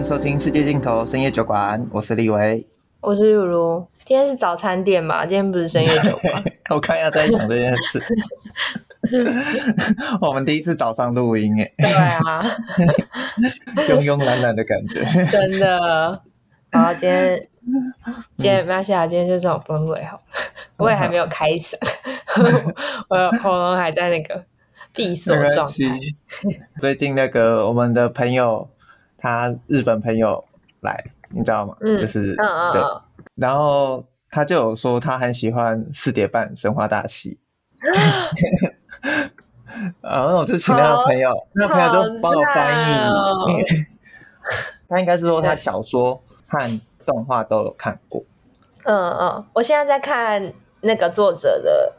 迎收听世界尽头深夜酒馆，我是李维，我是如如。今天是早餐店嘛？今天不是深夜酒馆。我看一下在讲这件事。我们第一次早上录音诶。对啊，慵慵懒懒的感觉。真的。好，今天今天没关系啊，今天就这种氛围哈。我也还没有开嗓，我的喉咙还在那个闭锁状态。最近那个我们的朋友。他日本朋友来，你知道吗？嗯、就是对，然后他就有说他很喜欢四叠半神话大戏，然后我就请那个朋友，那个朋友就帮我翻译。哦、他应该是说他小说和动画都有看过。嗯嗯，我现在在看那个作者的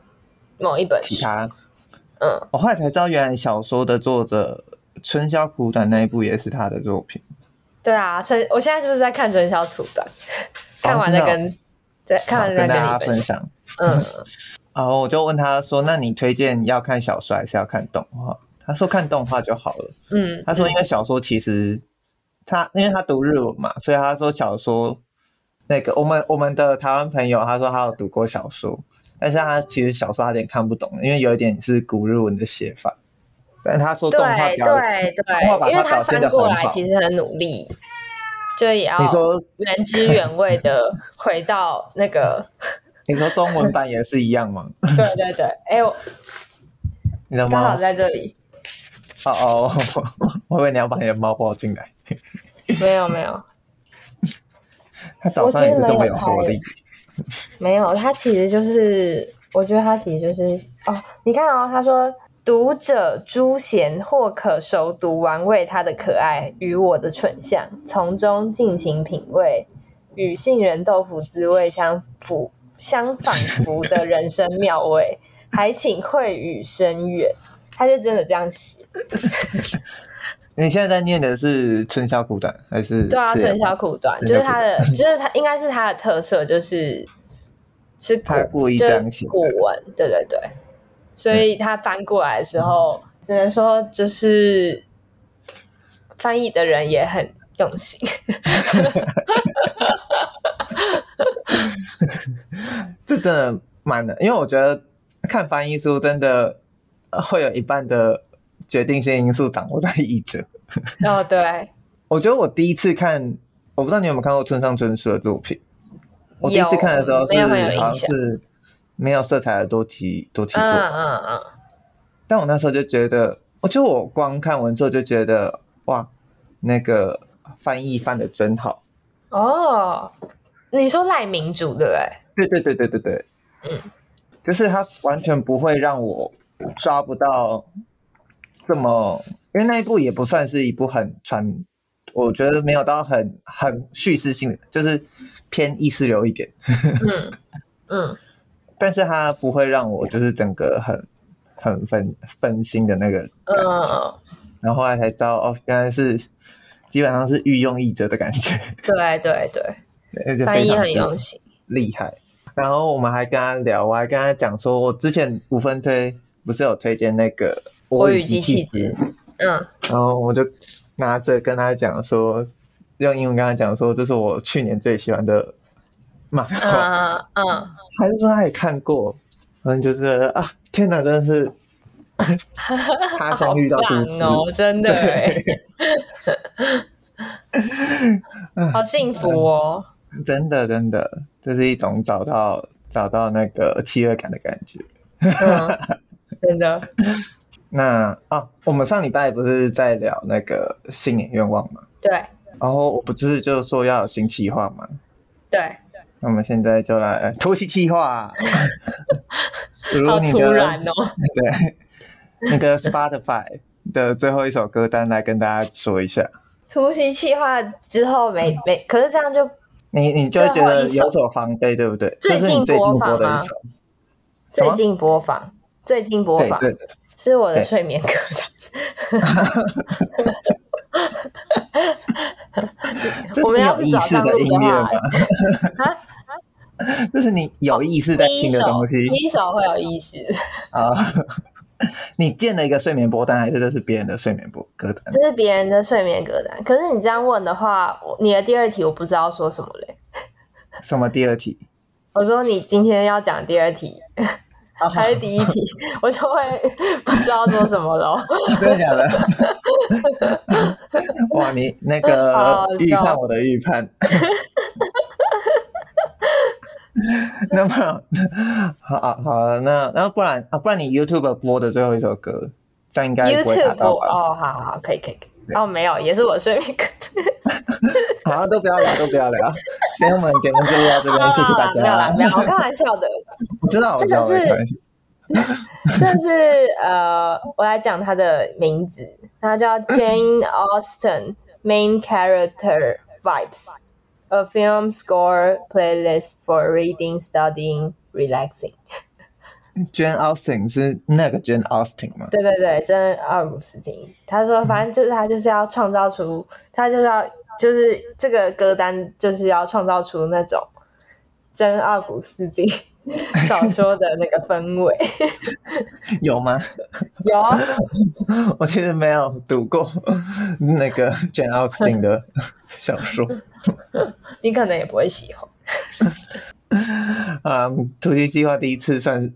某一本书。其他，嗯，我后来才知道，原来小说的作者。春宵苦短那一部也是他的作品。对啊，春，我现在就是在看春宵苦短，看完再跟再、哦、看完再跟，跟大家分享。嗯，然后我就问他说：“那你推荐要看小说还是要看动画？”他说：“看动画就好了。”嗯，他说：“因为小说其实他因为他读日文嘛，所以他说小说那个我们我们的台湾朋友他说他有读过小说，但是他其实小说他有点看不懂，因为有一点是古日文的写法。”但他说动画表，对对对，因为他翻过来其实很努力，就也要你说原汁原味的 回到那个。你说中文版也是一样吗？对对对，哎、欸、我，你的猫刚好在这里。哦哦，我以为你要把你的猫抱进来。没有没有，他早上也是这么有活力。没有，他其实就是，我觉得他其实就是哦，你看哦，他说。读者朱贤或可熟读玩味他的可爱与我的蠢相，从中尽情品味与杏仁豆腐滋味相符相仿佛的人生妙味，还请会语深远。他就真的这样写。你现在在念的是春宵苦短还是？对啊，春宵苦短就是他的，就是他应该是他的特色，就是是他故意这样写古文，对对对。所以他翻过来的时候，嗯、只能说就是翻译的人也很用心。这真的蛮的，因为我觉得看翻译书真的会有一半的决定性因素掌握在译者。哦，对，我觉得我第一次看，我不知道你有没有看过村上春树的作品。我第一次看的时候是好像是。没有色彩的多题多题做，嗯嗯嗯。但我那时候就觉得，我就我光看文之后就觉得，哇，那个翻译翻的真好。哦，你说赖明主对不对？对对对对对对，嗯，就是他完全不会让我抓不到这么，因为那一部也不算是一部很传，我觉得没有到很很叙事性的，就是偏意识流一点。嗯嗯。但是他不会让我就是整个很很分分心的那个感觉，嗯、然后后来才知道哦，原来是基本上是御用译者的感觉。对对对，翻译很用心，厉害。然后我们还跟他聊，我还跟他讲说，我之前五分推不是有推荐那个我与机器人，嗯，然后我就拿着跟他讲说，用英文跟他讲说，这是我去年最喜欢的。漫画，嗯，还是说他也看过？反正，就是啊，天哪，真的是 他乡遇到故知哦，真的，好幸福哦！真的，真的，这是一种找到找到那个契约感的感觉，真的。那啊，我们上礼拜不是在聊那个新年愿望吗？对。然后我不就是就是说要有新计划吗？对。那我们现在就来突袭计划，好突然哦！对，那个 Spotify 的最后一首歌单来跟大家说一下。突袭计划之后没没，可是这样就你你就会觉得有所防备，对不对？最近播放的一首，最近播放，最近播放，对对，是我的睡眠歌单。这是有意识的音乐吗？这是你有意识在听的东西。第一首会有意识 啊？你建了一个睡眠波单，还是这是别人的睡眠波歌单？这是别人的睡眠歌单。可是你这样问的话，你的第二题我不知道说什么嘞。什么第二题？我说你今天要讲第二题。还是第一题，我就会不知道说什么了。真的假的？哇，你那个预判我的预判。那么 好好，那那不然啊，不然你 YouTube 播的最后一首歌，这样应该不会打到吧？哦，好好，可以可以可以。哦，没有，也是我睡眠歌。好，都不要聊，都不要聊。今天我们节目就到这边，谢谢大家。没有啦，没有，我开玩笑的。我知道，这个是，这是呃，我来讲他的名字，他叫 Jane Austen Main Character Vibes，A Film Score Playlist for Reading, Studying, Relaxing。Jane Austen 是那个 Jane Austen 吗？对对对，珍奥古斯汀。他说，反正就是他就是要创造出，他就是要就是这个歌单就是要创造出那种珍奥古斯汀 小说的那个氛围。有吗？有。我其实没有读过那个 Jane Austen 的小说。你可能也不会喜欢。嗯，突击计划第一次算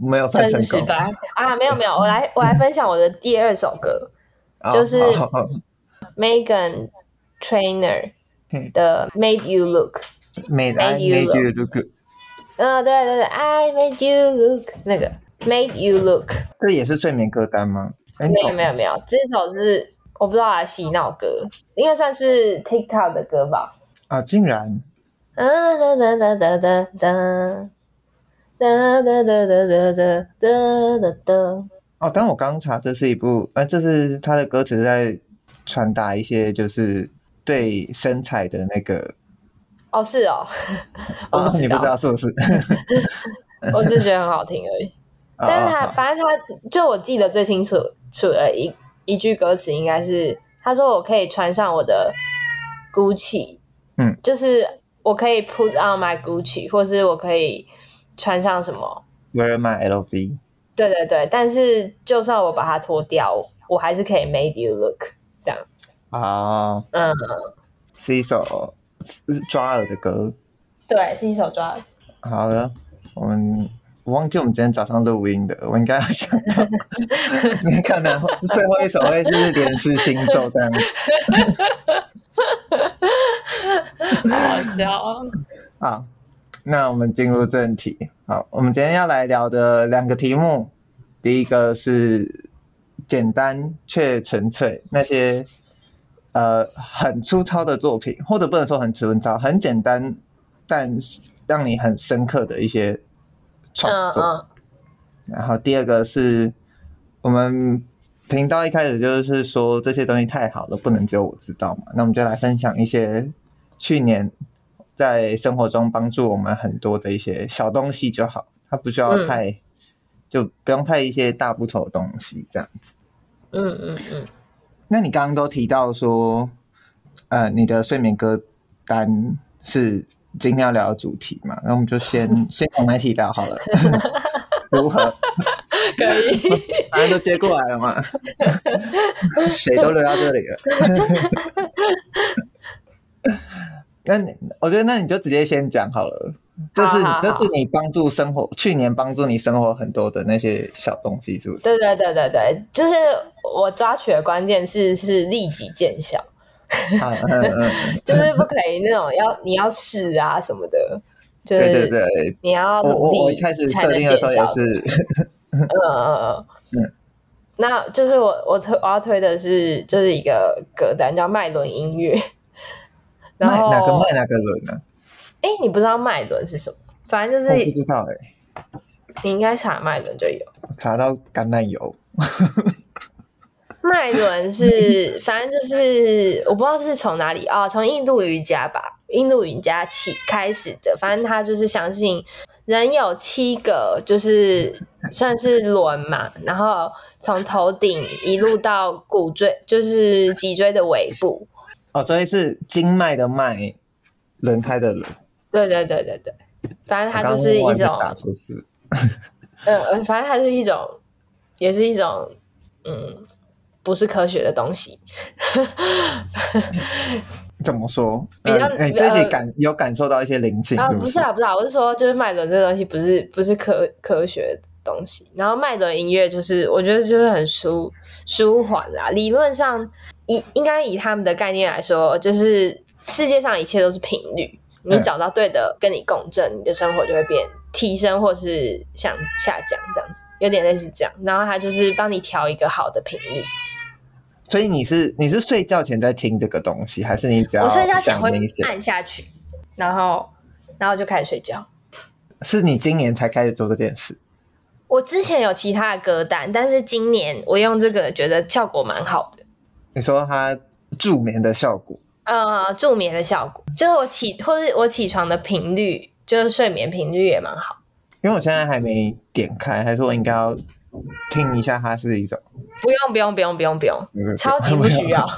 没有算成功啊！没有没有，我来我来分享我的第二首歌，就是 Meghan Trainer 的 Made You Look。Made I Made You Look。嗯，对对对，I Made You Look 那个 Made You Look，这也是睡眠歌单吗？没有没有没有，这首是我不知道啊，洗脑歌，应该算是 TikTok 的歌吧？啊，竟然。哒哒哒哒哒哒哒哒哒哒哒哒哒哒哒哒。哦，当我刚查，这是一部，呃，这是他的歌词在传达一些，就是对身材的那个。哦，是哦，哦，你不知道是不是？我只觉得很好听而已。但是他，反正他就我记得最清楚，楚的一一句歌词应该是，他说我可以穿上我的 Gucci，嗯，就是。我可以 put on my Gucci，或是我可以穿上什么？Wear my LV。对对对，但是就算我把它脱掉，我还是可以 made you look 这样。啊，嗯，是一首抓耳的歌。对，是一首抓耳。好了，我们我忘记我们今天早上录音的，我应该要想到，你看呢？最后一首会是连续星座这样。好笑好，那我们进入正题。好，我们今天要来聊的两个题目，第一个是简单却纯粹，那些呃很粗糙的作品，或者不能说很粗糙，很简单，但是让你很深刻的一些创作。嗯嗯。然后第二个是我们。频道一开始就是说这些东西太好了，不能只有我知道嘛。那我们就来分享一些去年在生活中帮助我们很多的一些小东西就好，它不需要太，嗯、就不用太一些大部头的东西这样子。嗯嗯嗯。那你刚刚都提到说，呃，你的睡眠歌单是今天要聊的主题嘛？那我们就先 先从哪题聊好了？如何？可以，反正都接过来了嘛，谁都留到这里了。那你，我觉得那你就直接先讲好了。这是这是你帮助生活，去年帮助你生活很多的那些小东西，是不是？对对对对对，就是我抓取的关键是是立即见效，嗯嗯、就是不可以那种要你要试啊什么的。就是、对对对，你要努力。我我一开始设定的时候也是。嗯嗯嗯嗯，那就是我我推我要推的是就是一个歌单叫麦伦音乐，然后哪个麦哪个伦呢？哎，你不知道脉轮是什么？反正就是我不知道哎、欸，你应该查脉轮就有，查到橄榄油。脉轮是反正就是我不知道是从哪里啊，从、哦、印度瑜伽吧，印度瑜伽起开始的，反正他就是相信。人有七个，就是算是轮嘛，然后从头顶一路到骨椎，就是脊椎的尾部。哦，所以是经脉的脉，轮胎的轮。对对对对对，反正它就是一种。嗯，反正它是一种也是一种嗯，不是科学的东西。怎么说？比较哎，自己感有感受到一些灵性啊？是不是？啊，不是啊，我是说，就是脉轮这个东西不是不是科科学的东西。然后脉轮音乐就是，我觉得就是很舒舒缓啦。理论上，以应该以他们的概念来说，就是世界上一切都是频率。你找到对的跟你共振，嗯、你的生活就会变提升，或是向下降这样子，有点类似这样。然后他就是帮你调一个好的频率。所以你是你是睡觉前在听这个东西，还是你只要我睡觉前会按下去，然后然后就开始睡觉？是你今年才开始做这件事？我之前有其他的歌单，但是今年我用这个觉得效果蛮好的。你说它助眠的效果？呃，助眠的效果，就是我起或是我起床的频率，就是睡眠频率也蛮好。因为我现在还没点开，还是我应该要听一下它是一种？不用不用不用不用不用，超级不需要。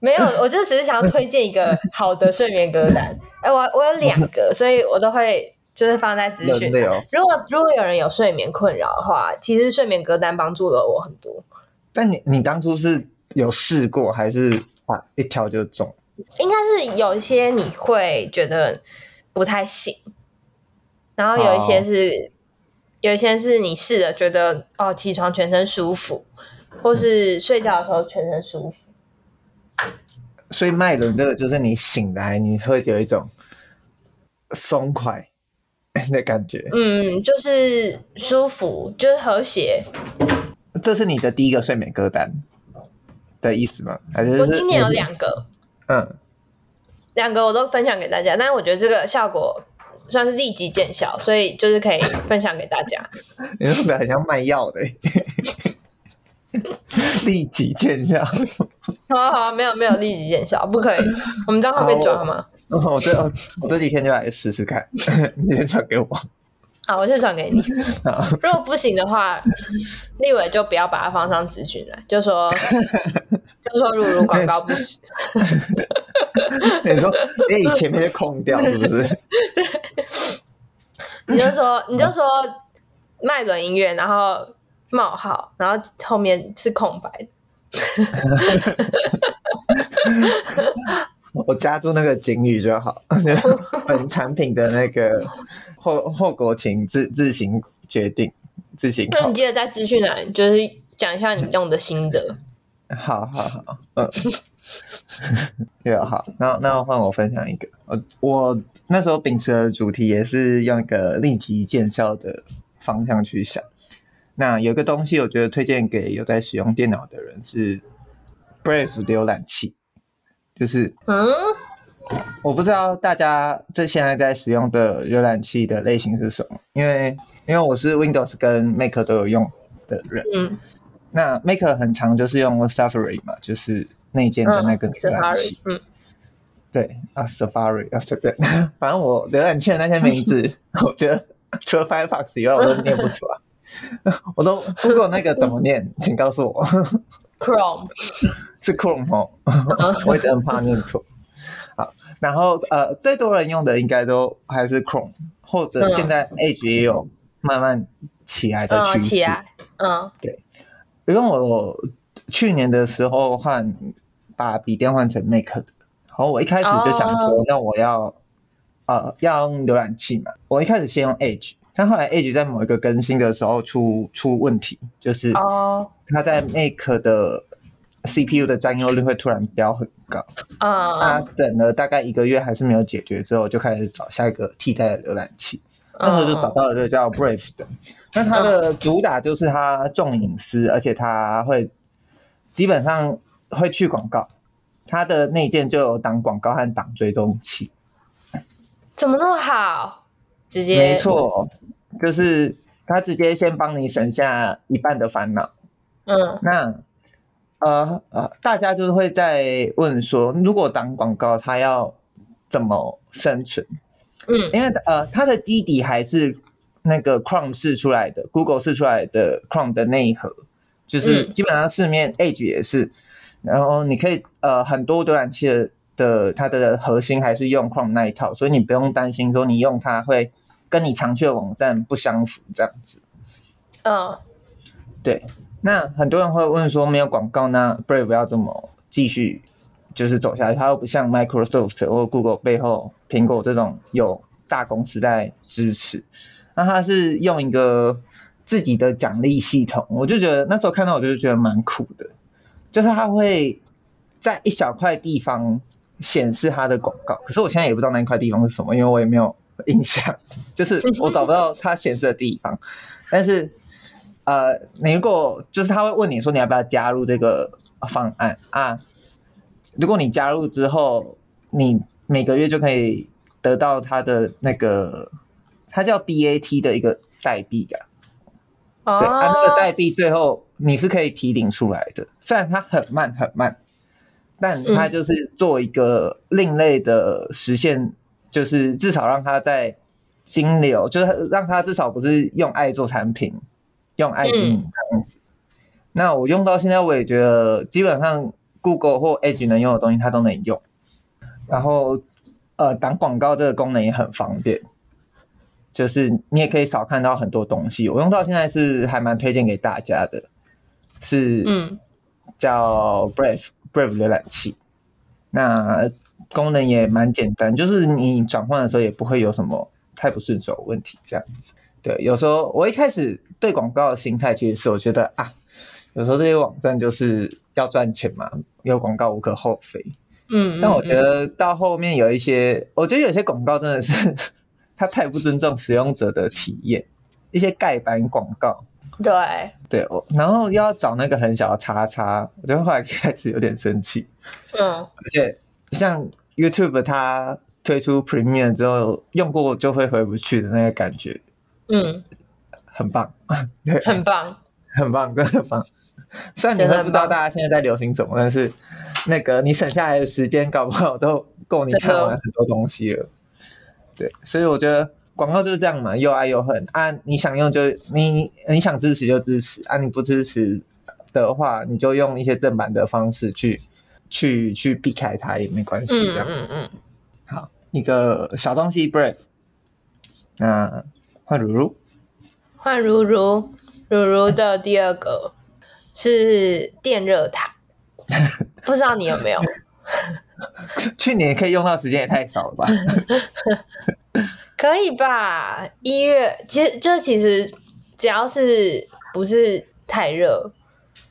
没有，我就只是想要推荐一个好的睡眠歌单。哎、欸，我我有两个，所以我都会就是放在资讯。如果如果有人有睡眠困扰的话，其实睡眠歌单帮助了我很多。但你你当初是有试过，还是啊一条就中？应该是有一些你会觉得不太行，然后有一些是。有一些是你试了觉得哦，起床全身舒服，或是睡觉的时候全身舒服。所以脉轮这个就是你醒来你会有一种松快的感觉，嗯，就是舒服，就是和谐。这是你的第一个睡眠歌单的意思吗？还是，是我今年有两个，嗯，两个我都分享给大家，但是我觉得这个效果。算是立即见效，所以就是可以分享给大家。你是不是很像卖药的，立即见效。好啊好啊，没有没有立即见效，不可以。我们这样会被抓吗？我这我这几天就来试试看，你先传给我。好，我先转给你。如果不行的话，立伟就不要把它放上资讯了，就说 就说如如广告不行。你说，哎，前面就空掉是不是？对，你就说，你就说麦伦音乐，然后冒号，然后后面是空白的。我加注那个警语就好，就是本产品的那个后后果请自自行决定，自行。那你记得在资讯栏，就是讲一下你用的心得。好好好，嗯，对，好，那那换我分享一个，我我那时候秉持的主题也是用一个立即见效的方向去想。那有个东西，我觉得推荐给有在使用电脑的人是 Brave 浏览器，就是嗯，我不知道大家这现在在使用的浏览器的类型是什么，因为因为我是 Windows 跟 Mac 都有用的人，嗯。那 Mac 很常就是用 Safari 嘛，就是内建的那个浏览器。嗯，对啊，Safari 啊，随便，反正我浏览器的那些名字，我觉得除了 Firefox 以外，我都念不出来。我都不过那个怎么念，请告诉我。Chrome 是 Chrome 哦，我一直很怕念错。好，然后呃，最多人用的应该都还是 Chrome，或者现在 Edge 也有慢慢起来的趋势。嗯，对。因为我去年的时候换把笔电换成 Mac 的，然后我一开始就想说，哦、那我要呃要用浏览器嘛。我一开始先用 Edge，但后来 Edge 在某一个更新的时候出出问题，就是它在 Make 的 CPU 的占用率会突然飙很高。啊，他等了大概一个月还是没有解决，之后就开始找下一个替代的浏览器。那时候就找到了这个叫 Brave 的，那它的主打就是它重隐私，而且它会基本上会去广告，它的内建就有挡广告和挡追踪器。怎么那么好？直接没错，就是他直接先帮你省下一半的烦恼。嗯，那呃呃，大家就是会在问说，如果挡广告，它要怎么生存？嗯，因为呃，它的基底还是那个 Chrome 试出来的，Google 试出来的 Chrome 的内核，就是基本上市面 Edge 也是，然后你可以呃很多浏览器的的它的核心还是用 Chrome 那一套，所以你不用担心说你用它会跟你常去的网站不相符这样子。嗯，对。那很多人会问说，没有广告，那 Brave 要怎么继续就是走下去？它又不像 Microsoft 或 Google 背后苹果这种有大公司在支持。那它是用一个自己的奖励系统，我就觉得那时候看到我就觉得蛮酷的，就是它会在一小块地方显示它的广告，可是我现在也不知道那一块地方是什么，因为我也没有印象，就是 我找不到它显示的地方，但是。呃，你如果就是他会问你说，你要不要加入这个方案啊？如果你加入之后，你每个月就可以得到他的那个，它叫 BAT 的一个代币的。哦。对，啊，那个代币最后你是可以提领出来的，虽然它很慢很慢，但它就是做一个另类的实现，就是至少让他在金流，就是让他至少不是用爱做产品。用爱经营这样子，那我用到现在，我也觉得基本上 Google 或 Edge 能用的东西它都能用。然后，呃，挡广告这个功能也很方便，就是你也可以少看到很多东西。我用到现在是还蛮推荐给大家的，是嗯，叫 Brave Brave 浏览器。那功能也蛮简单，就是你转换的时候也不会有什么太不顺手问题这样子。对，有时候我一开始对广告的心态其实是我觉得啊，有时候这些网站就是要赚钱嘛，有广告无可厚非。嗯，但我觉得到后面有一些，我觉得有些广告真的是 它太不尊重使用者的体验，一些盖板广告。对，对，我然后又要找那个很小的叉叉，我觉得后来开始有点生气。嗯，而且像 YouTube 它推出 Premium 之后，用过就会回不去的那个感觉。嗯，很棒，对，很棒，很棒，真的很棒。虽然你们不知道大家现在在流行什么，但是那个你省下来的时间，搞不好都够你看完很多东西了。对，所以我觉得广告就是这样嘛，又爱又恨啊。你想用就你你想支持就支持啊，你不支持的话，你就用一些正版的方式去去去避开它也没关系。嗯嗯嗯。好，一个小东西，Brave。那。换如如，换如如，如如的第二个是电热毯，不知道你有没有？去年可以用到时间也太少了吧？可以吧？一月其实就其实只要是不是太热，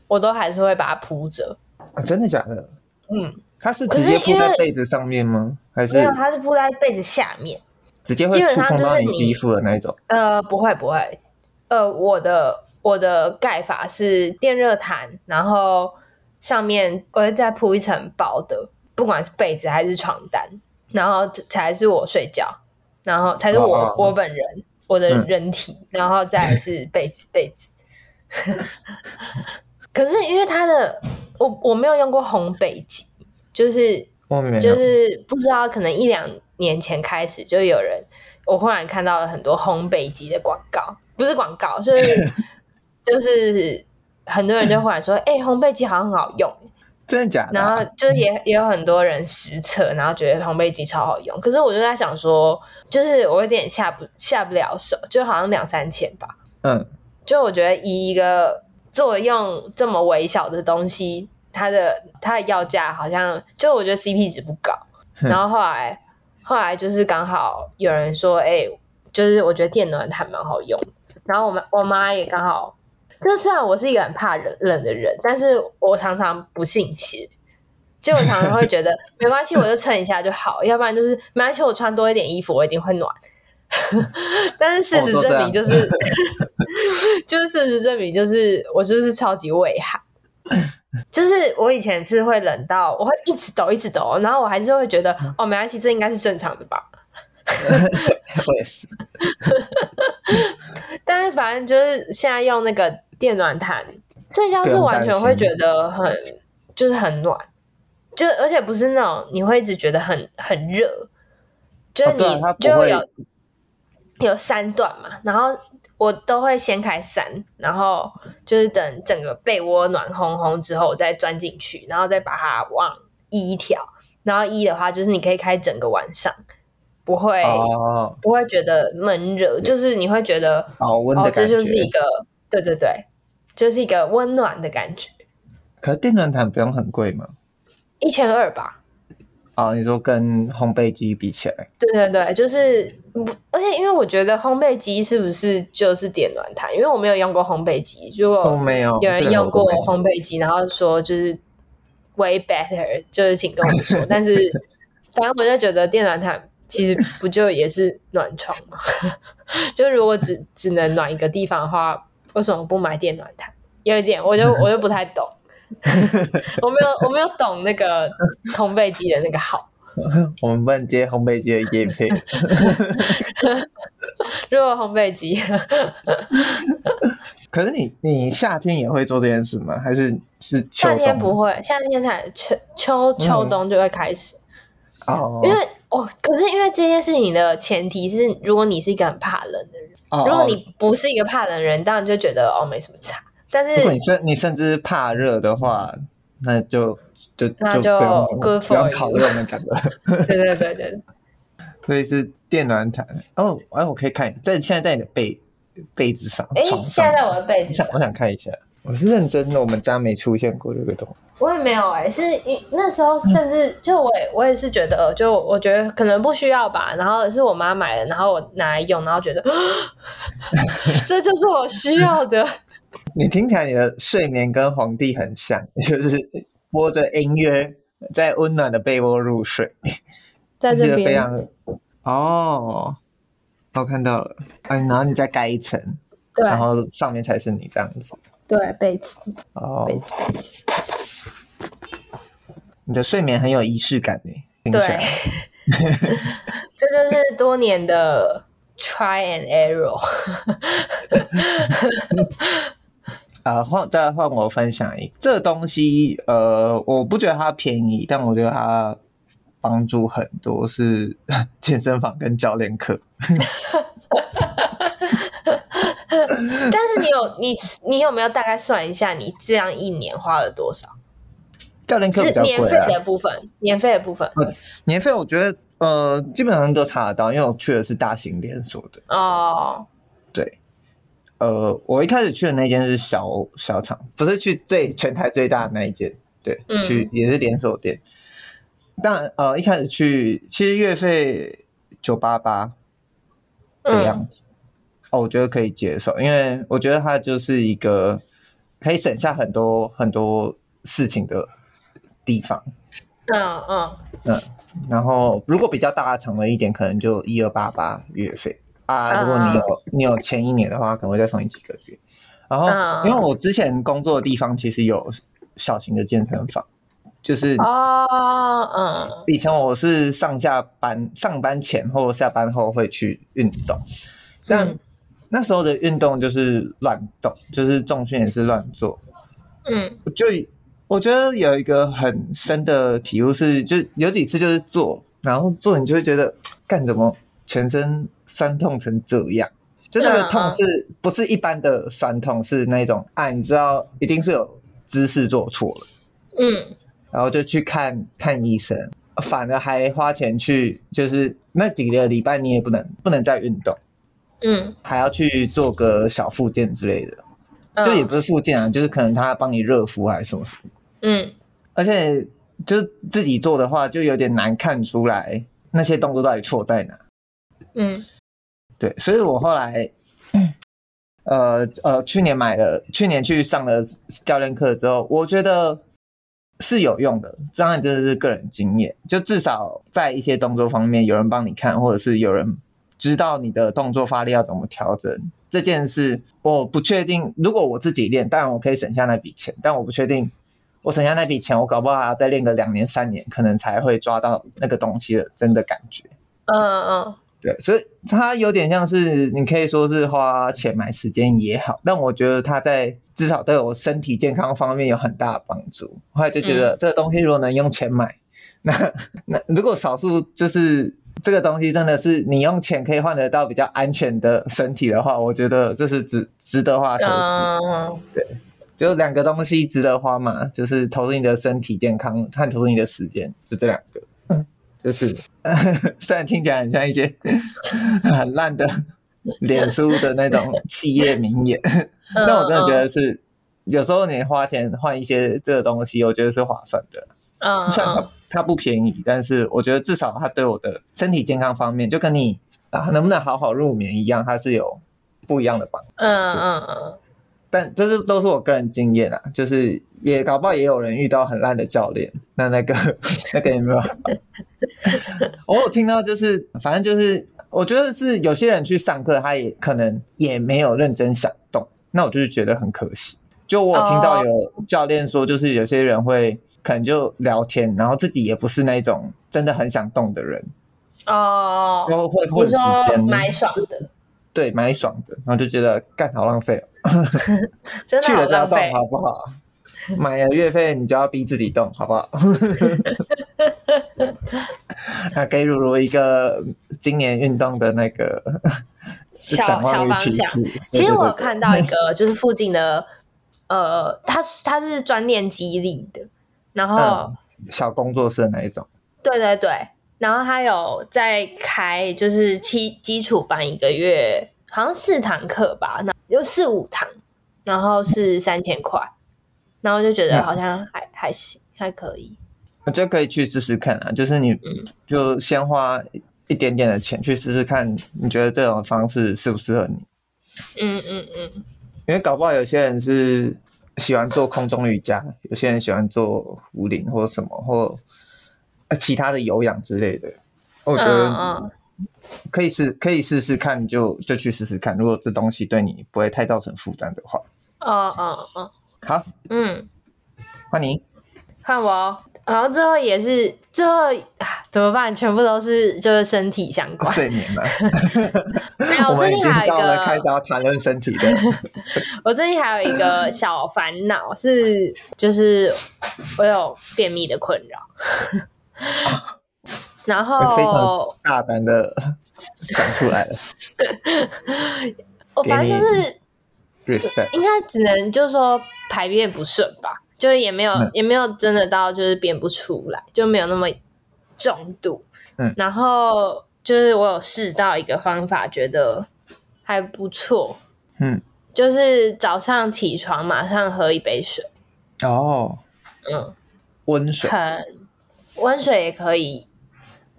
我都还是会把它铺着。啊，真的假的？嗯，它是直接铺在被子上面吗？还是没有？它是铺在被子下面。直接会触碰到你肌肤的那一种？呃，不会不会。呃，我的我的盖法是电热毯，然后上面我会再铺一层薄的，不管是被子还是床单，然后才是我睡觉，然后才是我、哦、我本人我的人体，嗯、然后再是被子被子。可是因为它的我我没有用过烘焙机，就是就是不知道可能一两。年前开始就有人，我忽然看到了很多烘焙机的广告，不是广告，就是 就是很多人就忽然说，哎、欸，烘焙机好像很好用，真的假的？然后就也也有很多人实测，然后觉得烘焙机超好用。可是我就在想说，就是我有点下不下不了手，就好像两三千吧。嗯，就我觉得以一个作用这么微小的东西，它的它的要价好像就我觉得 CP 值不高。然后后来。后来就是刚好有人说，哎、欸，就是我觉得电暖毯蛮好用。然后我们我妈也刚好，就虽然我是一个很怕冷冷的人，但是我常常不信邪，就我常常会觉得 没关系，我就撑一下就好，要不然就是没关系，我穿多一点衣服，我一定会暖。但是事实证明，就是、哦、就是事实证明，就是我就是超级畏寒。就是我以前是会冷到我会一直抖一直抖，然后我还是会觉得哦，没关系，这应该是正常的吧。我也是。但是反正就是现在用那个电暖毯睡觉是完全会觉得很就是很暖，就而且不是那种你会一直觉得很很热，就是你就有有三段嘛，然后。我都会先开三，然后就是等整个被窝暖烘烘之后，我再钻进去，然后再把它往一调。然后一的话，就是你可以开整个晚上，不会、哦、不会觉得闷热，就是你会觉得保温的感觉。哦，这就是一个对对对，就是一个温暖的感觉。可是电暖毯不用很贵吗？一千二吧。哦，你说跟烘焙机比起来？对对对，就是，而且因为我觉得烘焙机是不是就是电暖毯？因为我没有用过烘焙机，如果没有有人用过烘焙机，然后说就是 way better，就是请跟我说。但是反正我就觉得电暖毯其实不就也是暖床吗？就如果只只能暖一个地方的话，为什么不买电暖毯？有一点，我就我就不太懂。我没有，我没有懂那个烘焙机的那个好。我们不能接烘焙机的夜配。如果烘焙机，可是你你夏天也会做这件事吗？还是是夏天不会？夏天才秋秋秋冬就会开始。哦、嗯，因为哦，可是因为这件事情的前提是，如果你是一个很怕冷的人，哦、如果你不是一个怕冷的人，当然就觉得哦没什么差。但是，如果你甚你甚至怕热的话，那就就那就，就不要不用考虑我们讲的。对对对对，所以是电暖毯哦。哎，我可以看在现在在你的被被子上，哎，现在在我的被子上，我想看一下。我是认真的，我们家没出现过这个东西。我也没有哎、欸，是那时候甚至 就我也我也是觉得，就我觉得可能不需要吧。然后是我妈买的，然后我拿来用，然后觉得这就是我需要的。你听起来你的睡眠跟皇帝很像，就是播着音乐在温暖的被窝入睡，在这边。非常哦，我看到了，哎，然后你再盖一层，对，然后上面才是你这样子，对，被子，哦，被子，被子。你的睡眠很有仪式感呢，听起来，这就是多年的 try and error。啊，换、呃、再换我分享一个这个东西，呃，我不觉得它便宜，但我觉得它帮助很多，是 健身房跟教练课。但是你有你你有没有大概算一下，你这样一年花了多少？教练课比较贵啊。年费的部分，年费的部分，呃、年费我觉得呃基本上都查得到，因为我去的是大型连锁的哦，对。呃，我一开始去的那间是小小厂，不是去最全台最大的那一间，对，嗯、去也是连锁店。但呃，一开始去其实月费九八八的样子，嗯、哦，我觉得可以接受，因为我觉得它就是一个可以省下很多很多事情的地方。嗯嗯嗯，然后如果比较大厂的一点，可能就一二八八月费。啊，如果你有、uh, 你有前一年的话，可能会再送你几个月。然后，uh, 因为我之前工作的地方其实有小型的健身房，就是哦，嗯，以前我是上下班、上班前或下班后会去运动，但那时候的运动就是乱动，就是重训也是乱做。嗯，就我觉得有一个很深的体悟是，就有几次就是做，然后做你就会觉得干什么？全身酸痛成这样，就那个痛是不是一般的酸痛？是那种啊，你知道一定是有姿势做错了，嗯，然后就去看看医生，反而还花钱去，就是那几个礼拜你也不能不能再运动，嗯，还要去做个小复健之类的，就也不是复健啊，就是可能他帮你热敷还是什么什么，嗯，而且就自己做的话，就有点难看出来那些动作到底错在哪。嗯，对，所以我后来，呃呃，去年买了，去年去上了教练课之后，我觉得是有用的。当然，真的是个人经验，就至少在一些动作方面有人帮你看，或者是有人知道你的动作发力要怎么调整。这件事我不确定，如果我自己练，当然我可以省下那笔钱，但我不确定我省下那笔钱，我搞不好还要再练个两年三年，可能才会抓到那个东西的真的感觉。嗯嗯。对，所以它有点像是你可以说是花钱买时间也好，但我觉得它在至少对我身体健康方面有很大的帮助。后来就觉得这个东西如果能用钱买，嗯、那 那如果少数就是这个东西真的是你用钱可以换得到比较安全的身体的话，我觉得这是值值得花投资。嗯、对，就两个东西值得花嘛，就是投资你的身体健康和投资你的时间，就这两个。就是，虽然听起来很像一些 很烂的脸书的那种 企业名言，但我真的觉得是有时候你花钱换一些这个东西，我觉得是划算的。嗯，虽然它它不便宜，但是我觉得至少它对我的身体健康方面，就跟你啊能不能好好入眠一样，它是有不一样的帮助。嗯嗯嗯。但这是都是我个人经验啊，就是也搞不好也有人遇到很烂的教练。那那个那个有没有？我有听到，就是反正就是，我觉得是有些人去上课，他也可能也没有认真想动。那我就是觉得很可惜。就我有听到有教练说，就是有些人会。可能就聊天，然后自己也不是那种真的很想动的人哦，然后会混时间买爽的，对，买爽的，然后就觉得干好浪费哦，真的去了就要动好不好？买了月费你就要逼自己动好不好？那给如如一个今年运动的那个小小方向。其实我有看到一个，就是附近的，呃，他他是专练肌力的。然后、嗯、小工作室的那一种，对对对，然后他有在开就是基基础班一个月，好像四堂课吧，那有四五堂，然后是三千块，然后就觉得好像还、嗯、还行，还可以，我觉得可以去试试看啊，就是你就先花一点点的钱去试试看，你觉得这种方式适不适合你？嗯嗯嗯，因为搞不好有些人是。喜欢做空中瑜伽，有些人喜欢做壶铃或什么，或其他的有氧之类的。我觉得可以试，可以试试看就，就就去试试看。如果这东西对你不会太造成负担的话，哦哦哦，好，嗯，换你，换我。然后最后也是最后啊，怎么办？全部都是就是身体相关，睡眠嘛。没有，我最近还有一个开始要谈论身体的。我最近还有一个小烦恼是，就是我有便秘的困扰。然后非常大胆的 讲出来了。我反正就是 respect，应该只能就是说排便不顺吧。就是也没有，嗯、也没有真的到就是便不出来，就没有那么重度。嗯，然后就是我有试到一个方法，觉得还不错。嗯，就是早上起床马上喝一杯水。哦，嗯，温水，很温水也可以，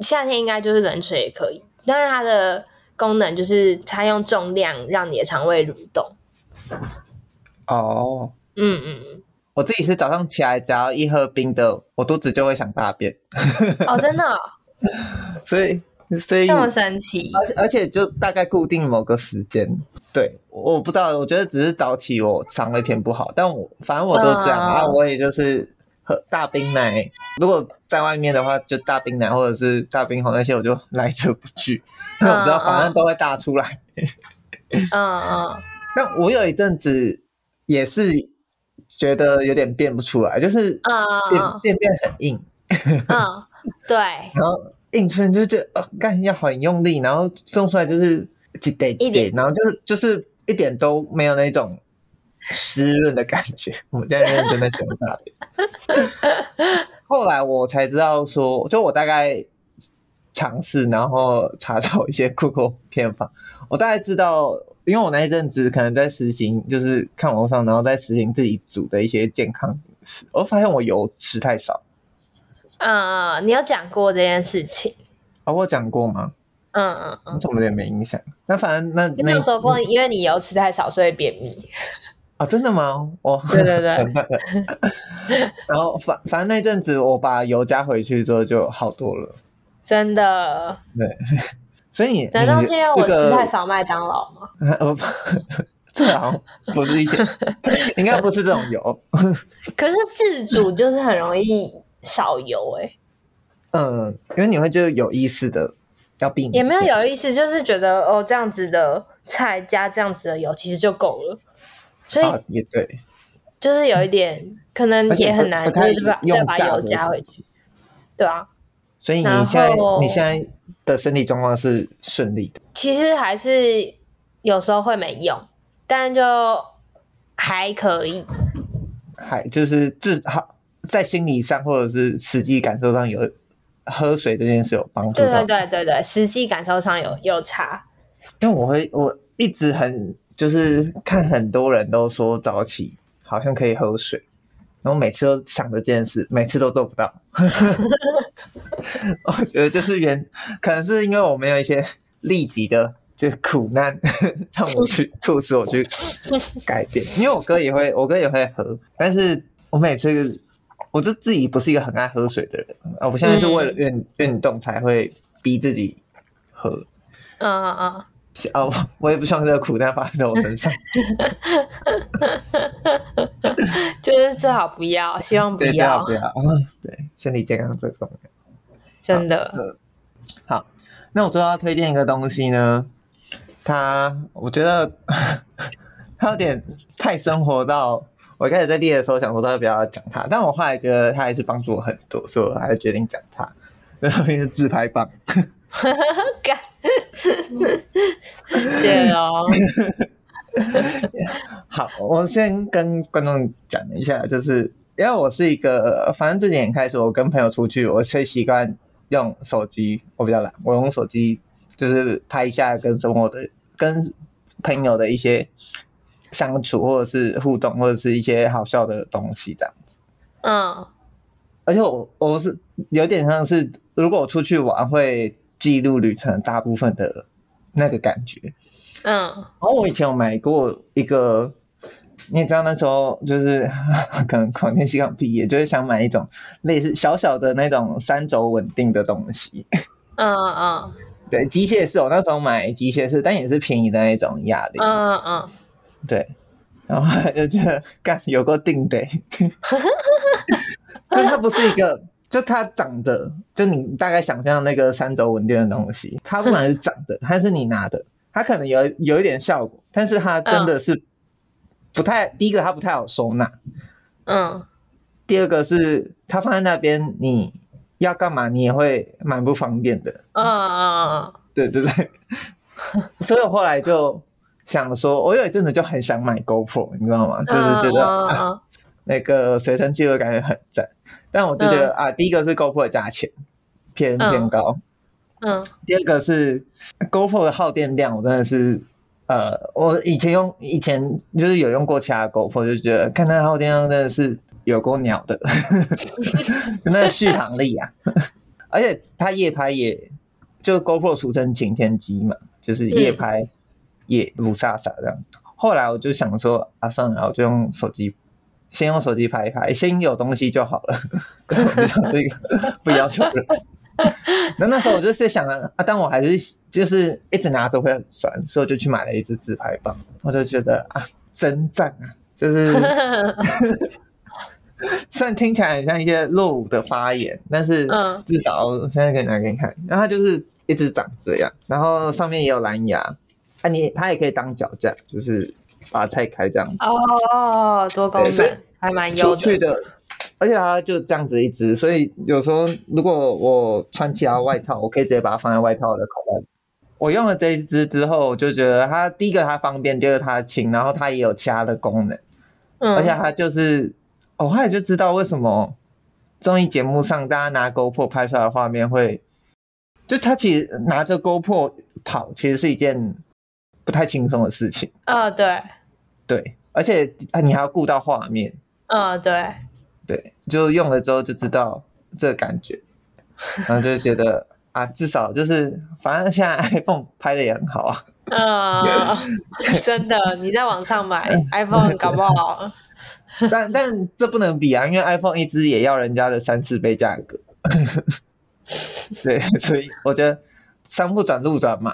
夏天应该就是冷水也可以。但是它的功能就是它用重量让你的肠胃蠕动。哦，嗯嗯嗯。我自己是早上起来，只要一喝冰的，我肚子就会想大便。哦，真的、哦？所以，所以这么神奇？而且就大概固定某个时间。对，我不知道，我觉得只是早起我肠胃偏不好，但我反正我都这样啊。我也就是喝大冰奶，如果在外面的话，就大冰奶或者是大冰红那些，我就来者不拒，因为我知道反正都会大出来。嗯嗯。但我有一阵子也是。觉得有点变不出来，就是便便便很硬，嗯，对，然后硬出来就觉得呃，干要很用力，然后送出来就是一点一点，然后就是就是一点都没有那种湿润的感觉。我们在认真的讲大便，后来我才知道说，就我大概尝试，然后查找一些 Google 偏方，我大概知道。因为我那一阵子可能在实行，就是看网上，然后在实行自己煮的一些健康饮食，我发现我油吃太少。嗯嗯，你有讲过这件事情？啊、哦，我讲过吗？嗯嗯嗯，怎么也没印象？那反正那你没有说过，因为你油吃太少，所以便秘。真的吗？哦，对 对对。然后反反正那阵子我把油加回去之后就好多了。真的。对。所以，难道是因为我吃太少麦当劳吗？呃，这好像不是一些，应该不是这种油。可是自主就是很容易少油哎、欸。嗯，因为你会就有意识的要避免，也没有有意识，就是觉得哦，这样子的菜加这样子的油其实就够了。所以、啊、也对，就是有一点 可能也很难，就是把再把油加回去。对啊。所以你现在你现在的身体状况是顺利的？其实还是有时候会没用，但就还可以。还就是至好在心理上或者是实际感受上有喝水这件事有帮助。对对对对对，实际感受上有有差。因为我会我一直很就是看很多人都说早起好像可以喝水，然后每次都想着这件事，每次都做不到。我觉得就是原可能是因为我没有一些立即的。就苦难让我去 促使我去改变，因为我哥也会，我哥也会喝，但是我每次我就自己不是一个很爱喝水的人啊，我现在是为了运运动才会逼自己喝，嗯嗯嗯，哦，我也不希望这个苦难发生在我身上，就是最好不要，希望不要，最好不要，对，身体健康最重要，真的，好，那我最后要推荐一个东西呢。它，我觉得 它有点太生活到我一开始在列的时候想说，要不要讲它，但我后来觉得它还是帮助我很多，所以我还是决定讲他。然后是自拍棒，干，谢哦。好，我先跟观众讲一下，就是因为我是一个，反正这几年开始，我跟朋友出去，我最习惯用手机，我比较懒，我用手机。就是拍一下跟生活的、跟朋友的一些相处，或者是互动，或者是一些好笑的东西这样子。嗯，而且我我是有点像是，如果我出去玩，会记录旅程大部分的那个感觉。嗯，然后我以前有买过一个，你也知道那时候就是 可能广电系刚毕业，就是想买一种类似小小的那种三轴稳定的东西。嗯嗯。对，机械式，我那时候买机械式，但也是便宜的那种哑铃。嗯嗯，对，然后就觉得干有个定的，就它不是一个，就它长的，就你大概想象那个三轴稳定的东西，它不管是长的还是你拿的，它可能有有一点效果，但是它真的是不太，第一个它不太好收纳，嗯，第二个是它放在那边你。要干嘛你也会蛮不方便的。嗯嗯嗯，对对对。所以我后来就想说，我有一阵子就很想买 GoPro，你知道吗？就是觉得、啊、那个随身记录感觉很赞。但我就觉得啊，第一个是 GoPro 的价钱偏偏高。嗯。第二个是 GoPro 的耗电量，我真的是呃，我以前用以前就是有用过其他 GoPro，就觉得看它耗电量真的是。有够鸟的，那续航力啊！而且它夜拍也，就 GoPro 俗称晴天机嘛，就是夜拍也不飒飒这样。后来我就想说啊，算了，我就用手机，先用手机拍一拍，先有东西就好了。这个不要求人。那那时候我就是想啊，但我还是就是一直拿着会很酸，所以我就去买了一支自拍棒。我就觉得啊，真赞啊，就是。虽然听起来很像一些落伍的发言，但是至少我现在可以拿给你看。然后它就是一直长这样，然后上面也有蓝牙，啊你它也可以当脚架，就是把它拆开这样子。哦，多功能，还蛮有趣的。而且它就这样子一只，所以有时候如果我穿其他外套，我可以直接把它放在外套的口袋。我用了这一只之后，我就觉得它第一个它方便，第二个它轻，然后它也有其他的功能，嗯，而且它就是。我后来就知道为什么综艺节目上大家拿 GoPro 拍出来的画面会，就它其实拿着 GoPro 跑，其实是一件不太轻松的事情。啊、哦，对，对，而且你还要顾到画面。啊、哦，对，对，就用了之后就知道这个感觉，然后就觉得 啊，至少就是反正现在 iPhone 拍的也很好啊。啊、哦，真的，你在网上买 iPhone 搞不好。但但这不能比啊，因为 iPhone 一支也要人家的三四倍价格。对，所以我觉得山不转路转嘛，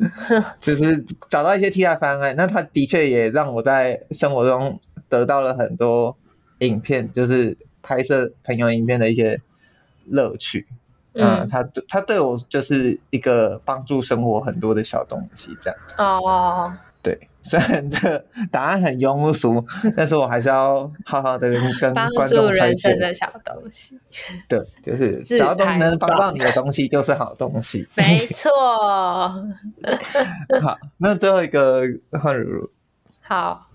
就是找到一些替代方案。那他的确也让我在生活中得到了很多影片，就是拍摄朋友影片的一些乐趣。嗯，他他对我就是一个帮助生活很多的小东西，这样。哦，对。虽然这答案很庸俗，但是我还是要好好的跟观众推荐人生的小东西。对，就是只要都能帮到你的东西，就是好东西。没错。好，那最后一个换如如。好，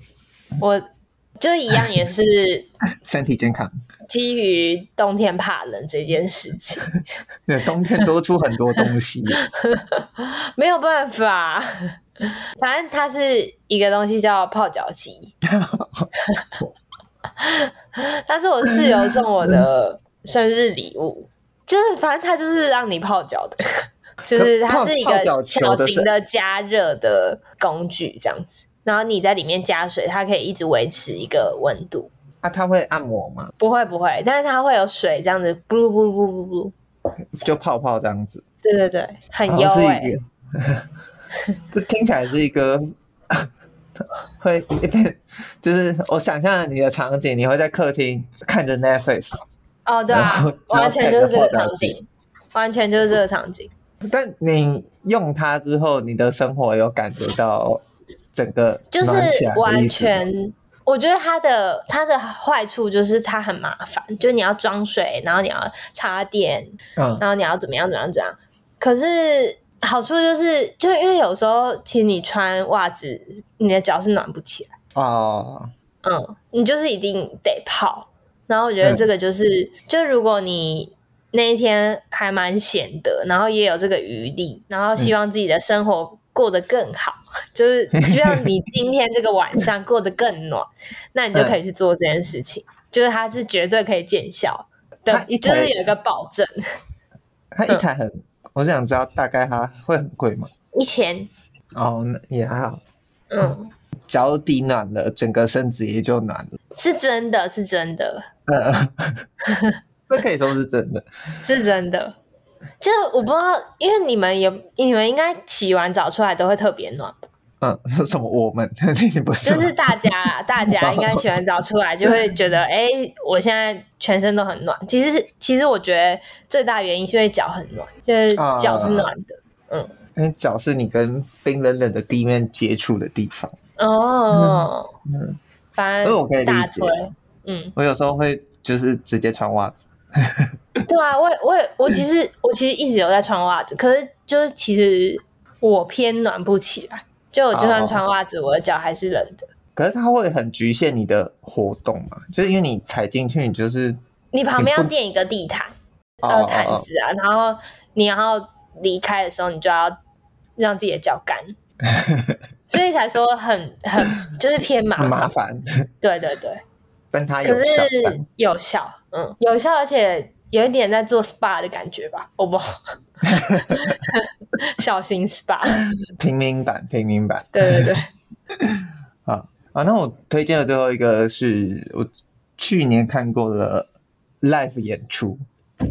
我就一样也是 身体健康。基于冬天怕冷这件事情，对，冬天多出很多东西，没有办法。反正它是一个东西叫泡脚机，它是我室友送我的生日礼物，就是反正它就是让你泡脚的，就是它是一个小型的加热的工具，这样子。然后你在里面加水，它可以一直维持一个温度。啊、它会按摩吗？不会不会，但是它会有水这样子，咕噜咕噜咕噜咕噜，就泡泡这样子。对对对，很优哎、欸。这听起来是一个 会一边，就是我想象你的场景，你会在客厅看着 Netflix。哦，对啊，完全就是这个场景，完全就是这个场景。但你用它之后，你的生活有感觉到整个就是完全。我觉得它的它的坏处就是它很麻烦，就是你要装水，然后你要插电，嗯，然后你要怎么样怎么样怎样。可是好处就是，就因为有时候其实你穿袜子，你的脚是暖不起来哦。嗯，你就是一定得泡。然后我觉得这个就是，嗯、就如果你那一天还蛮闲的，然后也有这个余力，然后希望自己的生活、嗯。过得更好，就是希望你 今天这个晚上过得更暖，那你就可以去做这件事情。嗯、就是它是绝对可以见效的，就是有一个保证。它一台很，嗯、我想知道大概它会很贵吗？一千。哦，那也还好。嗯，脚底暖了，整个身子也就暖了。是真的，是真的。嗯，这可以说是真的，是真的。就我不知道，因为你们有，你们应该洗完澡出来都会特别暖吧？嗯，是什么？我们 不是？就是大家，大家应该洗完澡出来就会觉得，哎、欸，我现在全身都很暖。其实，其实我觉得最大原因是因为脚很暖，就是脚是暖的。啊、嗯，因为脚是你跟冰冷冷的地面接触的地方。哦，嗯，反正我可以理解。嗯，我有时候会就是直接穿袜子。对啊，我我我其实我其实一直有在穿袜子，可是就是其实我偏暖不起来，就我就算穿袜子，哦、我的脚还是冷的。可是它会很局限你的活动嘛？就是因为你踩进去，你就是你旁边要垫一个地毯呃毯子啊，然后你要离开的时候，你就要让自己的脚干，所以才说很很就是偏麻烦麻烦。对对对，但它有效，可是有效。嗯，有效，而且有一点在做 SPA 的感觉吧，好不好？小型 SPA，平民版，平民版。对对对。啊啊，那我推荐的最后一个是我去年看过的 live 演出。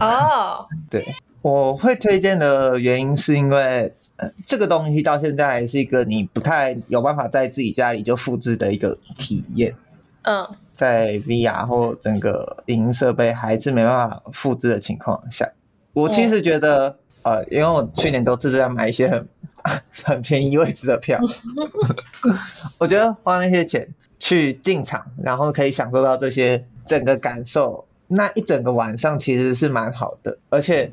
哦，对，我会推荐的原因是因为，呃，这个东西到现在还是一个你不太有办法在自己家里就复制的一个体验。嗯。在 VR 或整个影音设备还是没办法复制的情况下，我其实觉得，嗯、呃，因为我去年都是在买一些很 很便宜位置的票，我觉得花那些钱去进场，然后可以享受到这些整个感受，那一整个晚上其实是蛮好的，而且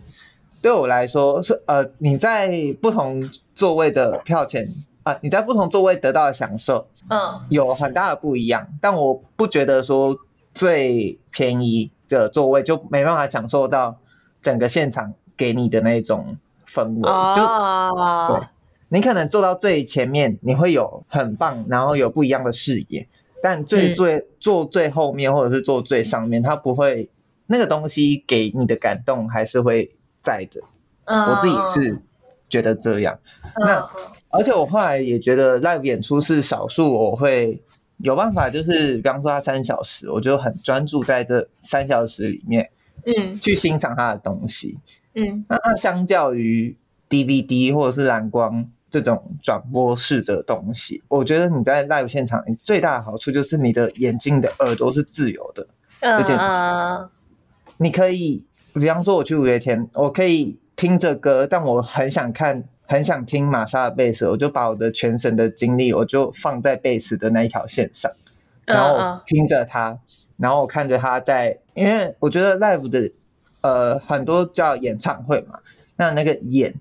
对我来说是呃，你在不同座位的票钱。啊，你在不同座位得到的享受，嗯，有很大的不一样。但我不觉得说最便宜的座位就没办法享受到整个现场给你的那种氛围。哦、就对，你可能坐到最前面，你会有很棒，然后有不一样的视野。但最最、嗯、坐最后面或者是坐最上面，它不会那个东西给你的感动还是会在的。嗯、我自己是觉得这样。嗯、那。而且我后来也觉得 live 演出是少数我会有办法，就是比方说他三小时，我就很专注在这三小时里面，嗯，去欣赏他的东西，嗯。那它相较于 DVD 或者是蓝光这种转播式的东西，我觉得你在 live 现场，你最大的好处就是你的眼睛的耳朵是自由的这件事。你可以，比方说我去五月天，我可以听着歌，但我很想看。很想听玛莎的贝斯，我就把我的全神的精力，我就放在贝斯的那一条线上，然后听着他，然后我看着他在，因为我觉得 live 的呃很多叫演唱会嘛，那那个演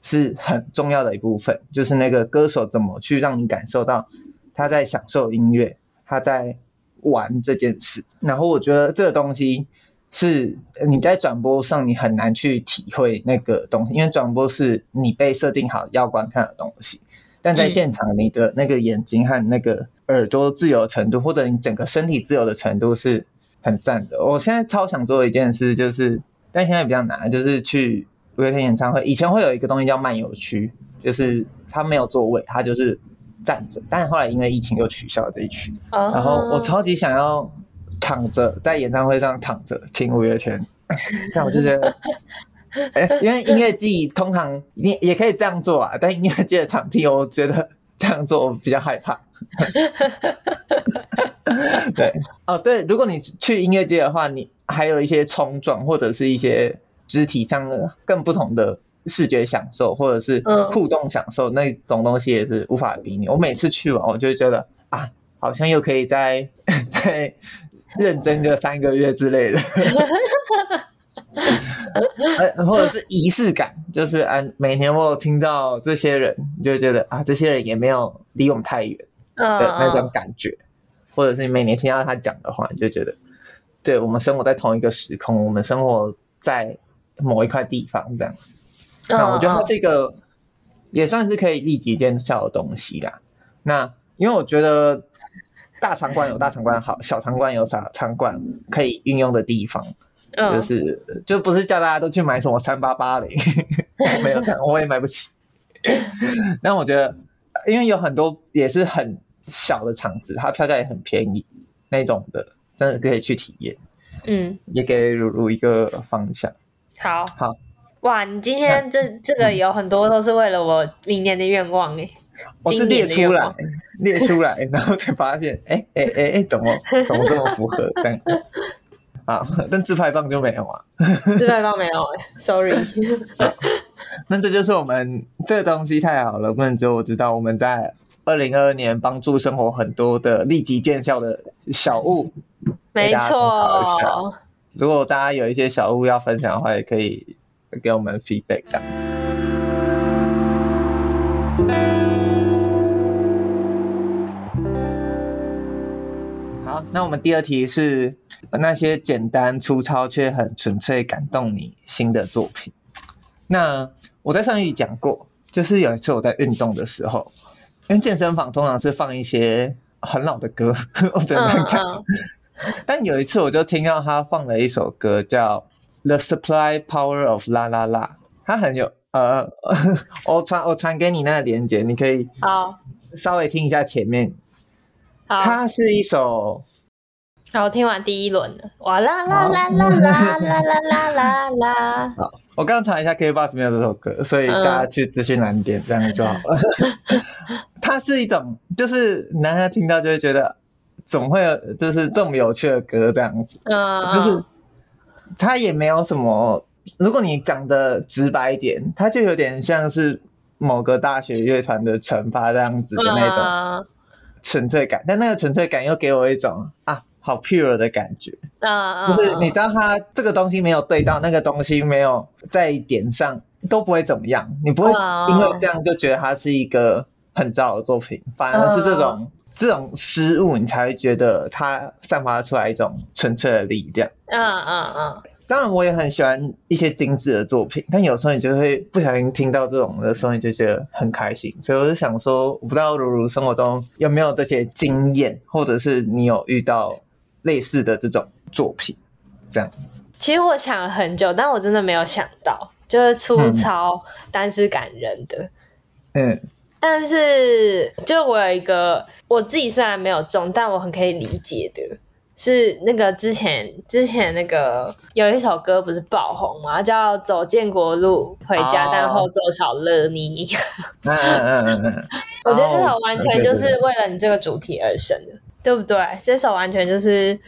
是很重要的一部分，就是那个歌手怎么去让你感受到他在享受音乐，他在玩这件事。然后我觉得这个东西是你在转播上你很难去体会那个东西，因为转播是你被设定好要观看的东西，但在现场你的那个眼睛和那个耳朵自由程度，或者你整个身体自由的程度是很赞的。我现在超想做一件事就是，但现在比较难，就是去五月天演唱会。以前会有一个东西叫漫游区，就是它没有座位，它就是。站着，但是后来因为疫情又取消了这一区。Uh-huh. 然后我超级想要躺着在演唱会上躺着听五月天，但我就觉得，哎、欸，因为音乐季通常你也可以这样做啊，但音乐季的场地，我觉得这样做我比较害怕。对，哦对，如果你去音乐季的话，你还有一些冲撞或者是一些肢体上的更不同的。视觉享受或者是互动享受，嗯、那种东西也是无法比拟。我每次去完，我就会觉得啊，好像又可以再再 认真个三个月之类的，或者是仪式感，就是啊，每年我有听到这些人，你就会觉得啊，这些人也没有离我们太远的那种感觉，嗯、或者是你每年听到他讲的话，你就觉得，对，我们生活在同一个时空，我们生活在某一块地方这样子。那我觉得它这个也算是可以立即见效的东西啦。那因为我觉得大场馆有大场馆好，小场馆有小场馆可以运用的地方，嗯就是就不是叫大家都去买什么三八八零，没有这样，我也买不起。但我觉得，因为有很多也是很小的场子，它票价也很便宜，那种的真的可以去体验。嗯，也给如如一个方向。好，好。哇，你今天这这个有很多都是为了我明年的愿望诶，我是 列出来列出来，然后才发现，哎哎哎哎，怎么怎么这么符合？但啊，但自拍棒就没有啊，自拍棒没有哎，sorry。那这就是我们这个东西太好了，不能只有我知道。我们在二零二二年帮助生活很多的立即见效的小物，没错。如果大家有一些小物要分享的话，也可以。给我们 feedback 这样子。好，那我们第二题是那些简单粗糙却很纯粹感动你心的作品。那我在上一集讲过，就是有一次我在运动的时候，因为健身房通常是放一些很老的歌，我只能讲。Uh, uh. 但有一次我就听到他放了一首歌叫。The Supply Power of La La La，它很有呃，我传我传给你那个链接，你可以好稍微听一下前面。好，它是一首。好，我听完第一轮的，哇啦啦啦啦啦啦啦啦啦啦。好，我刚刚查一下 KKBOX 没有这首歌，所以大家去资讯栏点这样就好了。它是一种，就是男人听到就会觉得，总会有就是这么有趣的歌这样子，嗯，就是。它也没有什么，如果你讲的直白一点，它就有点像是某个大学乐团的惩罚这样子的那种纯粹感，但那个纯粹感又给我一种啊，好 pure 的感觉啊，就是你知道它这个东西没有对到，那个东西没有在点上，都不会怎么样，你不会因为这样就觉得它是一个很糟的作品，反而是这种。这种失误，你才会觉得它散发出来一种纯粹的力量。嗯嗯嗯。当然，我也很喜欢一些精致的作品，但有时候你就会不小心听到这种的时候，你就觉得很开心。所以我就想说，我不知道如如生活中有没有这些经验，或者是你有遇到类似的这种作品，这样子。其实我想了很久，但我真的没有想到，就是粗糙、嗯、但是感人的。嗯。但是，就我有一个我自己虽然没有中，但我很可以理解的，是那个之前之前那个有一首歌不是爆红吗？叫《走建国路回家》，但后座少了你。嗯嗯嗯嗯，我觉得这首完全就是为了你这个主题而生的，对不对？这首完全就是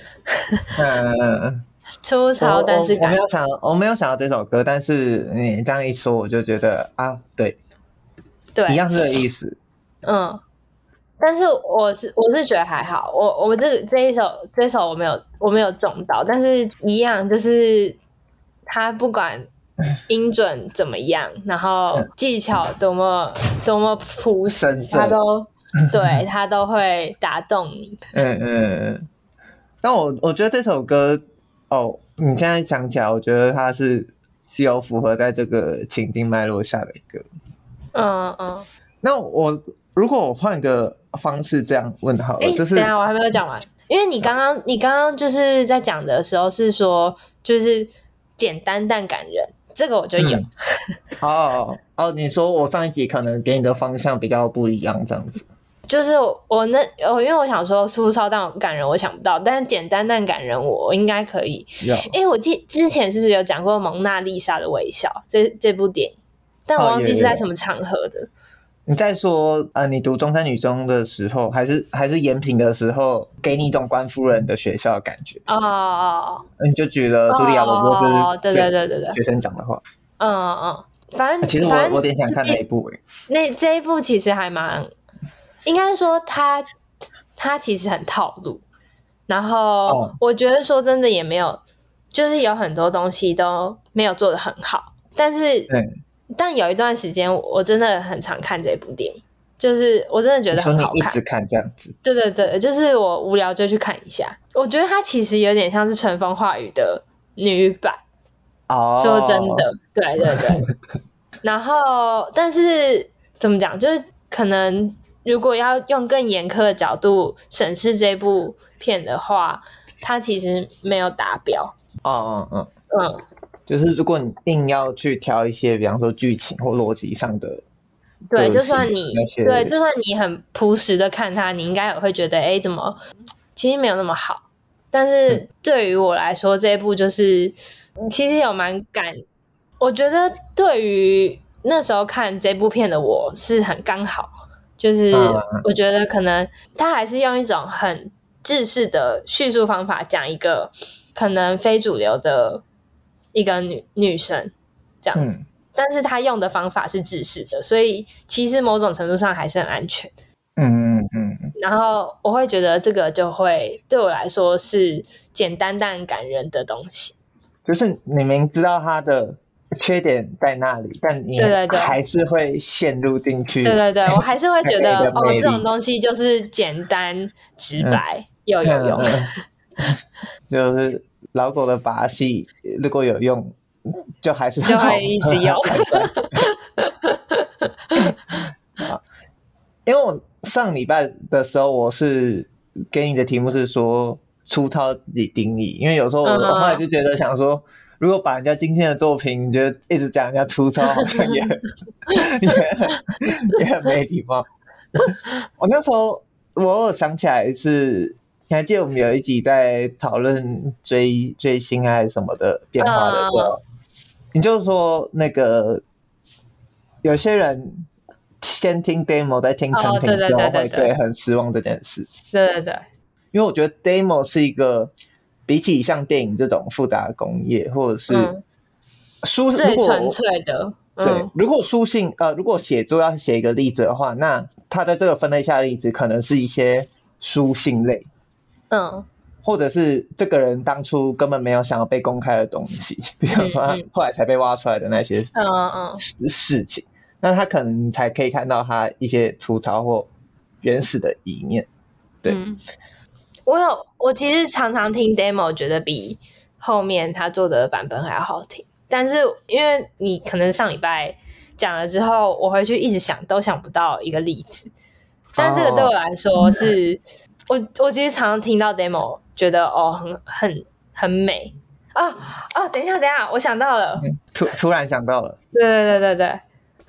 粗糙，但是我没有想，我没有想到这首歌，但是你这样一说，我就觉得啊，对。对，一样是这个意思。嗯，但是我是我是觉得还好，我我这这一首这一首我没有我没有中到，但是一样就是他不管 音准怎么样，然后技巧多么多么朴实，他都 对他都会打动你。嗯嗯嗯，但我我觉得这首歌，哦，你现在想起来，我觉得它是有符合在这个情境脉络下的歌。嗯嗯。那我如果我换个方式这样问好了，欸、就是等下我还没有讲完，因为你刚刚你刚刚就是在讲的时候是说就是简单但感人，这个我就有。哦哦哦，你说我上一集可能给你的方向比较不一样，这样子。就是我那我因为我想说粗糙但感人，我想不到，但是简单但感人我，应该可以。有，因为我记之前是不是有讲过《蒙娜丽莎的微笑》这这部电影，但我忘记是在什么场合的。哦你在说呃，你读中山女中的时候，还是还是延平的时候，给你一种官夫人的学校的感觉哦哦哦，你就举了茱莉亚·罗伯兹对对对对对学生讲的话，嗯嗯，反正其实我我有点想看那一部诶，那这一部其实还蛮，应该说他他其实很套路，然后我觉得说真的也没有，就是有很多东西都没有做的很好，但是但有一段时间，我真的很常看这部电影，就是我真的觉得很好看。一直看这样子，对对对，就是我无聊就去看一下。我觉得它其实有点像是《春风化雨》的女版。哦，说真的，对对对。然后，但是怎么讲？就是可能如果要用更严苛的角度审视这部片的话，它其实没有达标。哦哦哦嗯。就是如果你硬要去挑一些，比方说剧情或逻辑上的，对，就算你对，就算你很朴实的看它，你应该也会觉得，哎，怎么其实没有那么好。但是对于我来说，这一部就是其实有蛮感，我觉得对于那时候看这部片的我是很刚好，就是我觉得可能他还是用一种很制式的叙述方法讲一个可能非主流的。一个女女生这样子，嗯，但是他用的方法是制式的，所以其实某种程度上还是很安全。嗯嗯嗯。然后我会觉得这个就会对我来说是简单但感人的东西。就是你明知道他的缺点在那里，但你还是会陷入进去。对对对，我还是会觉得哦，这种东西就是简单直白，嗯，又有用。就是。老狗的把戏如果有用，就还是就会一直有。因为我上礼拜的时候，我是给你的题目是说粗糙自己定义，因为有时候我后来就觉得想说，如果把人家今天的作品，你觉得一直讲人家粗糙，好像也 也很也很没礼貌。我那时候我想起来是。你还记得我们有一集在讨论追追星还是什么的变化的时候，uh, 你就说那个有些人先听 demo 再听成品之后会对很失望这件事。对对对，因为我觉得 demo 是一个比起像电影这种复杂的工业，或者是书、嗯、最纯粹的。对，嗯、如果书信呃，如果写作要写一个例子的话，那它在这个分类下的例子可能是一些书信类。嗯，或者是这个人当初根本没有想要被公开的东西，比方说他后来才被挖出来的那些嗯嗯事情，那他可能才可以看到他一些粗糙或原始的一面。对，嗯、我有我其实常常听 demo，觉得比后面他做的版本还要好听，但是因为你可能上礼拜讲了之后，我回去一直想都想不到一个例子，但这个对我来说是。哦我我其实常常听到 demo，觉得哦很很很美啊啊！等一下等一下，我想到了，突突然想到了，对对对对对，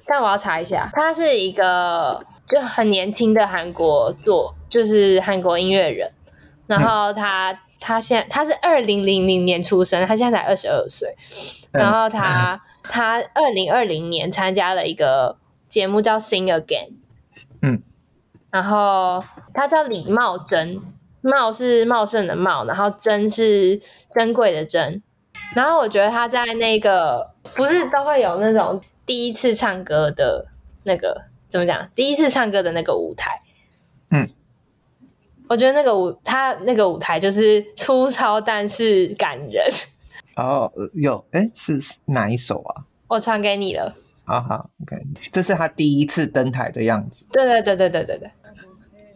但我要查一下，他是一个就很年轻的韩国作，就是韩国音乐人，然后他、嗯、他现在他是二零零零年出生，他现在才二十二岁，然后他、嗯、他二零二零年参加了一个节目叫 Sing Again，嗯。然后他叫李茂贞，茂是茂盛的茂，然后珍是珍贵的珍。然后我觉得他在那个不是都会有那种第一次唱歌的那个怎么讲？第一次唱歌的那个舞台，嗯，我觉得那个舞他那个舞台就是粗糙但是感人。哦，有哎，是哪一首啊？我传给你了。好好，OK，这是他第一次登台的样子。对对对对对对对。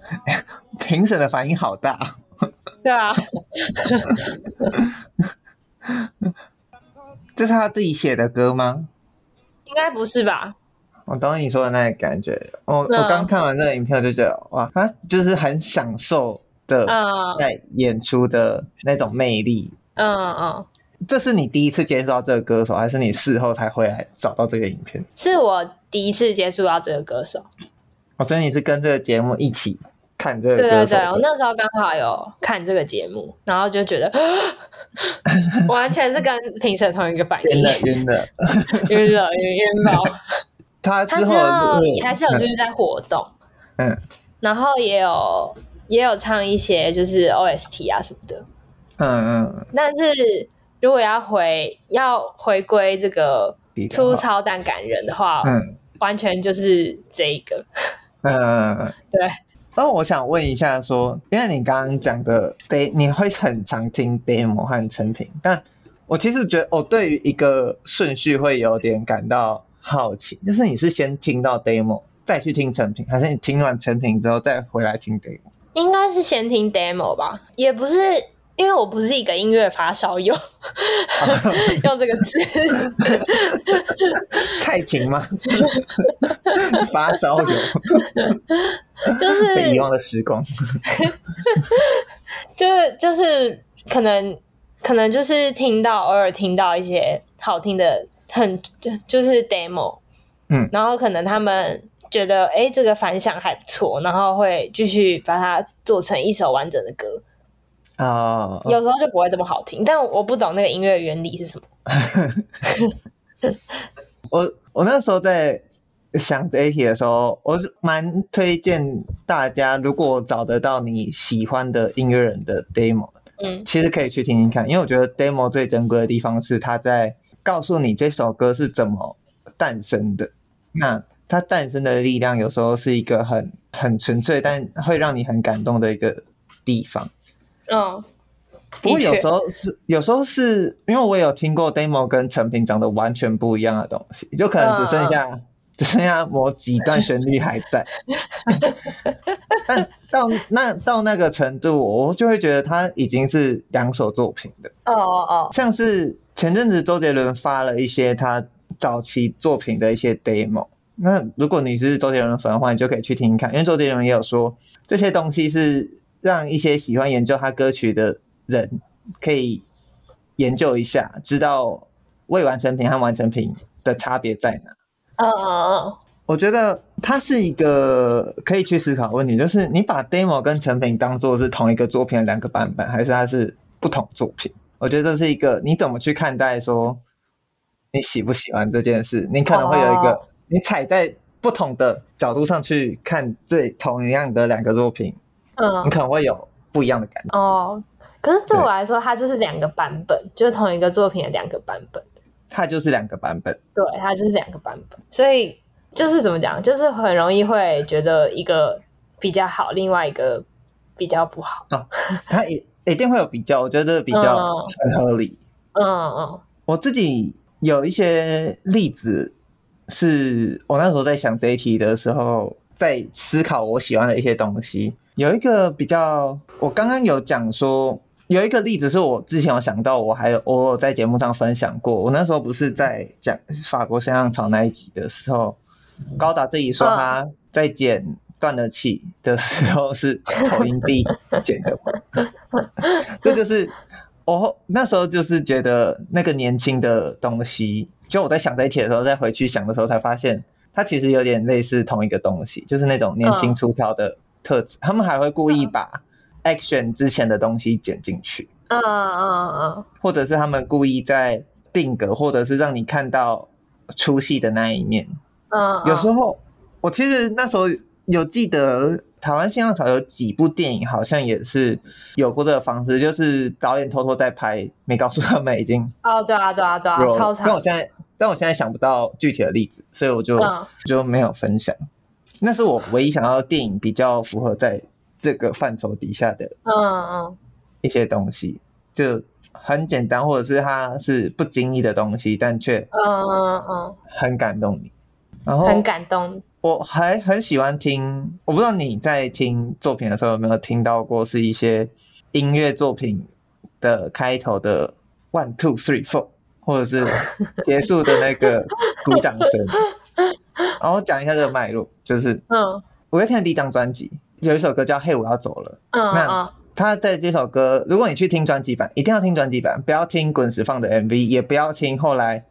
评审的反应好大，对啊，这是他自己写的歌吗？应该不是吧？我懂你说的那个感觉。我我刚看完这个影片，就觉得哇，他就是很享受的在演出的那种魅力。嗯嗯。这是你第一次接触到这个歌手，还是你事后才回来找到这个影片？是我第一次接触到这个歌手。哦，所以你是跟这个节目一起看这个歌手？对对对，我那时候刚好有看这个节目，然后就觉得 完全是跟评审同一个反应，晕了 晕了晕了晕晕爆。他之后，还是有就是在活动，嗯，然后也有也有唱一些就是 OST 啊什么的，嗯嗯，但是。如果要回要回归这个粗糙但感人的话，嗯，完全就是这一个，嗯，对。那我想问一下说，因为你刚刚讲的 demo，你会很常听 demo 和成品，但我其实觉得，我对于一个顺序会有点感到好奇，就是你是先听到 demo 再去听成品，还是你听完成品之后再回来听 demo？应该是先听 demo 吧，也不是。因为我不是一个音乐发烧友，用这个词，蔡琴吗？发烧友，就是被遗忘的时光，就是就是可能可能就是听到偶尔听到一些好听的，很就就是 demo，嗯，然后可能他们觉得哎这个反响还不错，然后会继续把它做成一首完整的歌。啊，uh, 有时候就不会这么好听，但我不懂那个音乐原理是什么。我我那时候在想这一题的时候，我是蛮推荐大家，如果找得到你喜欢的音乐人的 demo，嗯，其实可以去听听看，因为我觉得 demo 最珍贵的地方是它在告诉你这首歌是怎么诞生的。那它诞生的力量有时候是一个很很纯粹，但会让你很感动的一个地方。嗯，不过有时候是，有时候是因为我有听过 demo 跟成品长得完全不一样的东西，就可能只剩下、嗯、只剩下某几段旋律还在，但到那到那个程度，我就会觉得它已经是两首作品的。哦哦哦，像是前阵子周杰伦发了一些他早期作品的一些 demo，那如果你是周杰伦的粉的话，你就可以去听听看，因为周杰伦也有说这些东西是。让一些喜欢研究他歌曲的人可以研究一下，知道未完成品和完成品的差别在哪。哦哦哦，我觉得它是一个可以去思考问题，就是你把 demo 跟成品当做是同一个作品的两个版本，还是它是不同作品？我觉得这是一个你怎么去看待说你喜不喜欢这件事？你可能会有一个你踩在不同的角度上去看这同样的两个作品。嗯，你可能会有不一样的感觉哦。可是对我来说，它就是两个版本，就是同一个作品的两个版本。它就是两个版本，对，它就是两个版本。所以就是怎么讲，就是很容易会觉得一个比较好，另外一个比较不好。哦，它一一定会有比较，我觉得比较很合理。嗯嗯，嗯我自己有一些例子，是我那时候在想这一题的时候，在思考我喜欢的一些东西。有一个比较，我刚刚有讲说，有一个例子是我之前有想到，我还有我有在节目上分享过。我那时候不是在讲法国香香草那一集的时候，高达自己说他在剪断了气的时候是投硬币剪的，这就是我那时候就是觉得那个年轻的东西，就我在想这一题的时候，再回去想的时候才发现，它其实有点类似同一个东西，就是那种年轻粗糙的。特质，他们还会故意把 action 之前的东西剪进去，嗯嗯嗯，或者是他们故意在定格，或者是让你看到出戏的那一面，嗯，有时候我其实那时候有记得台湾新浪潮有几部电影，好像也是有过这个方式，就是导演偷偷在拍，没告诉他们已经哦，对啊对啊对啊，超长。但我现在但我现在想不到具体的例子，所以我就、嗯、就没有分享。那是我唯一想要电影比较符合在这个范畴底下的，嗯嗯，一些东西就很简单，或者是它是不经意的东西，但却嗯嗯嗯很感动你，然后很感动。我还很喜欢听，我不知道你在听作品的时候有没有听到过，是一些音乐作品的开头的 one two three four，或者是 结束的那个鼓掌声。然后讲一下这个脉络，就是嗯，五月天的第一张专辑有一首歌叫《嘿，我要走了》。嗯，那他在这首歌，如果你去听专辑版，一定要听专辑版，不要听滚石放的 MV，也不要听后来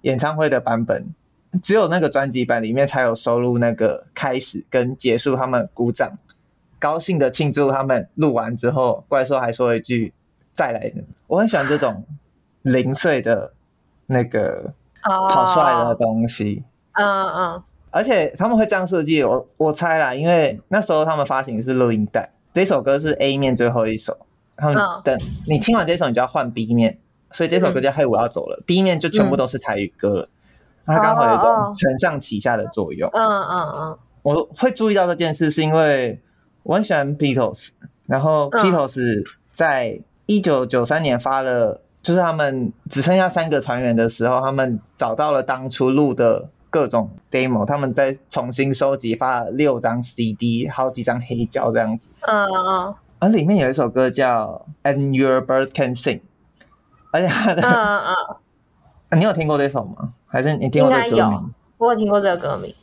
演唱会的版本。只有那个专辑版里面才有收录那个开始跟结束，他们鼓掌，高兴的庆祝他们录完之后，怪兽还说一句“再来”。我很喜欢这种零碎的那个跑出来的东西。嗯嗯。而且他们会这样设计，我我猜啦，因为那时候他们发行是录音带，这首歌是 A 面最后一首，他们等你听完这首，你就要换 B 面，所以这首歌叫《嘿，我要走了》，B 面就全部都是台语歌了。它刚好有一种承上启下的作用。嗯嗯嗯，我会注意到这件事，是因为我很喜欢 Beatles，然后 Beatles 在一九九三年发了，就是他们只剩下三个团员的时候，他们找到了当初录的各种 demo，他们再重新收集，发了六张 CD，好几张黑胶这样子。嗯嗯，而里面有一首歌叫《And Your Bird Can Sing》，而且它的嗯嗯。你有听过这首吗？还是你听过这个歌名？我有听过这个歌名。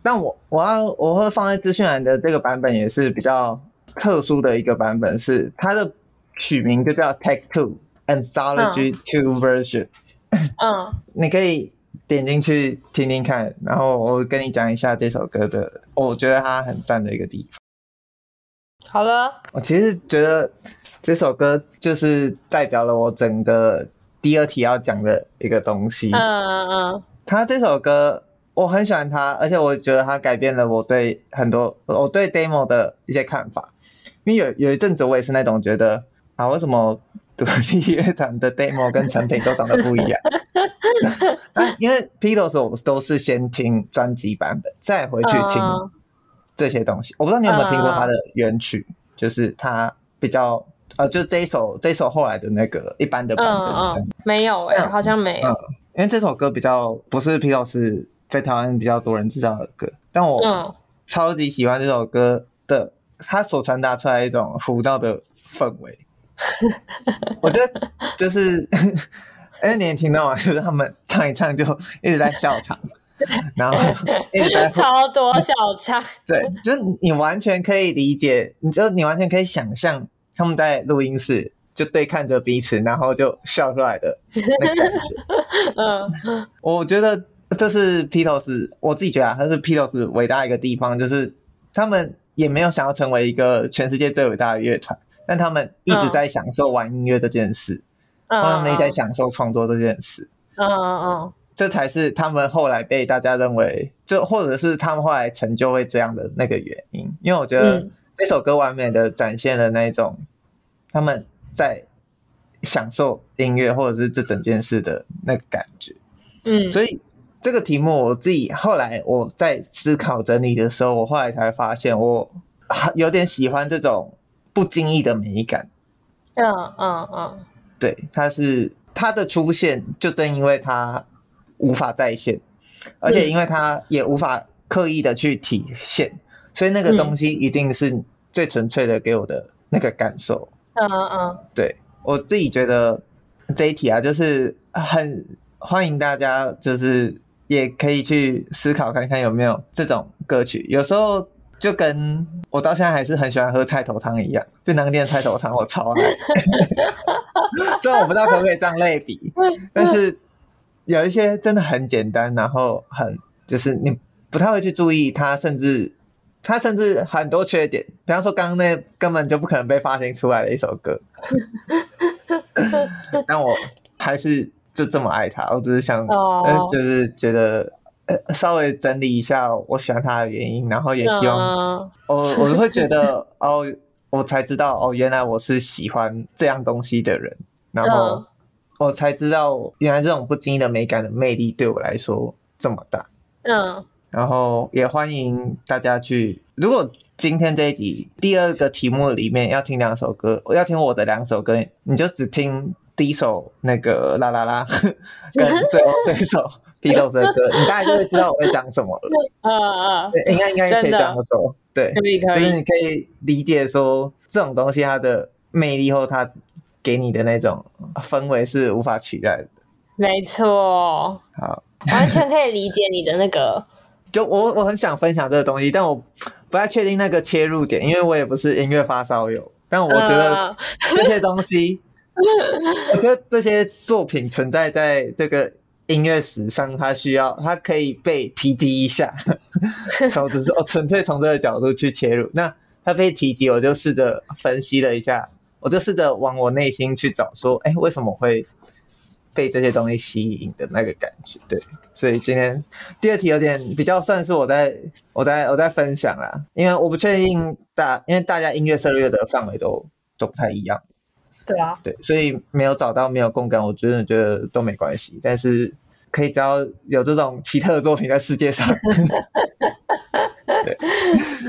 但我我要我会放在资讯栏的这个版本也是比较特殊的一个版本，是它的取名就叫 Take Two Anthology Two Version。嗯，你可以点进去听听看，然后我跟你讲一下这首歌的，我觉得它很赞的一个地方。好了，我其实觉得这首歌就是代表了我整个。第二题要讲的一个东西，嗯嗯嗯，他这首歌我很喜欢他，而且我觉得他改变了我对很多我对 demo 的一些看法。因为有有一阵子我也是那种觉得啊，为什么独立乐团的 demo 跟成品 都长得不一样？啊，因为 Beatles 我都是先听专辑版本，再回去听这些东西。我不知道你有没有听过他的原曲，就是他比较。呃，就这一首，这一首后来的那个一般的版本，嗯嗯、没有哎、欸，好像没有、嗯。因为这首歌比较不是披头士在台湾比较多人知道的歌，但我超级喜欢这首歌的，它所传达出来一种浮躁的氛围。我觉得就是，哎，你也听到吗？就是他们唱一唱就一直在笑场，然后一直在 超多笑场。对，就是你完全可以理解，你就你完全可以想象。他们在录音室就对看着彼此，然后就笑出来的那个感觉。嗯，我觉得这是披头士，我自己觉得啊，他是披头士伟大一个地方，就是他们也没有想要成为一个全世界最伟大的乐团，但他们一直在享受玩音乐这件事，嗯，他们一直在享受创作这件事。嗯嗯嗯，这才是他们后来被大家认为，就或者是他们后来成就会这样的那个原因，因为我觉得。这首歌完美的展现了那种他们在享受音乐或者是这整件事的那个感觉，嗯，所以这个题目我自己后来我在思考整理的时候，我后来才发现我有点喜欢这种不经意的美感，嗯嗯嗯，对，它是它的出现就正因为它无法再现，而且因为它也无法刻意的去体现。所以那个东西一定是最纯粹的，给我的那个感受。嗯嗯，对，我自己觉得这一题啊，就是很欢迎大家，就是也可以去思考看看有没有这种歌曲。有时候就跟我到现在还是很喜欢喝菜头汤一样，便当店菜头汤我超爱。虽然我不知道可不可以这样类比，但是有一些真的很简单，然后很就是你不太会去注意它，甚至。他甚至很多缺点，比方说刚刚那根本就不可能被发行出来的一首歌，但我还是就这么爱他。我只是想，就是觉得稍微整理一下我喜欢他的原因，然后也希望我我会觉得 哦，我才知道哦，原来我是喜欢这样东西的人，然后我才知道原来这种不经意的美感的魅力对我来说这么大。嗯。然后也欢迎大家去。如果今天这一集第二个题目里面要听两首歌，我要听我的两首歌，你就只听第一首那个啦啦啦，跟最后这一首披头士的歌，你大概就会知道我会讲什么了。嗯嗯，应该应该可以这样说，对，就是你可以理解说这种东西它的魅力或它给你的那种氛围是无法取代的。没错，好，完全可以理解你的那个。就我我很想分享这个东西，但我不太确定那个切入点，因为我也不是音乐发烧友。但我觉得这些东西，我觉得这些作品存在在这个音乐史上，它需要它可以被提及一下。手只是我纯粹从这个角度去切入，那它被提及，我就试着分析了一下，我就试着往我内心去找，说，哎，为什么会？被这些东西吸引的那个感觉，对，所以今天第二题有点比较算是我在我在我在分享啦，因为我不确定大，因为大家音乐涉猎的范围都都不太一样，对啊，对，所以没有找到没有共感，我真的觉得都没关系，但是可以只要有这种奇特的作品在世界上，对，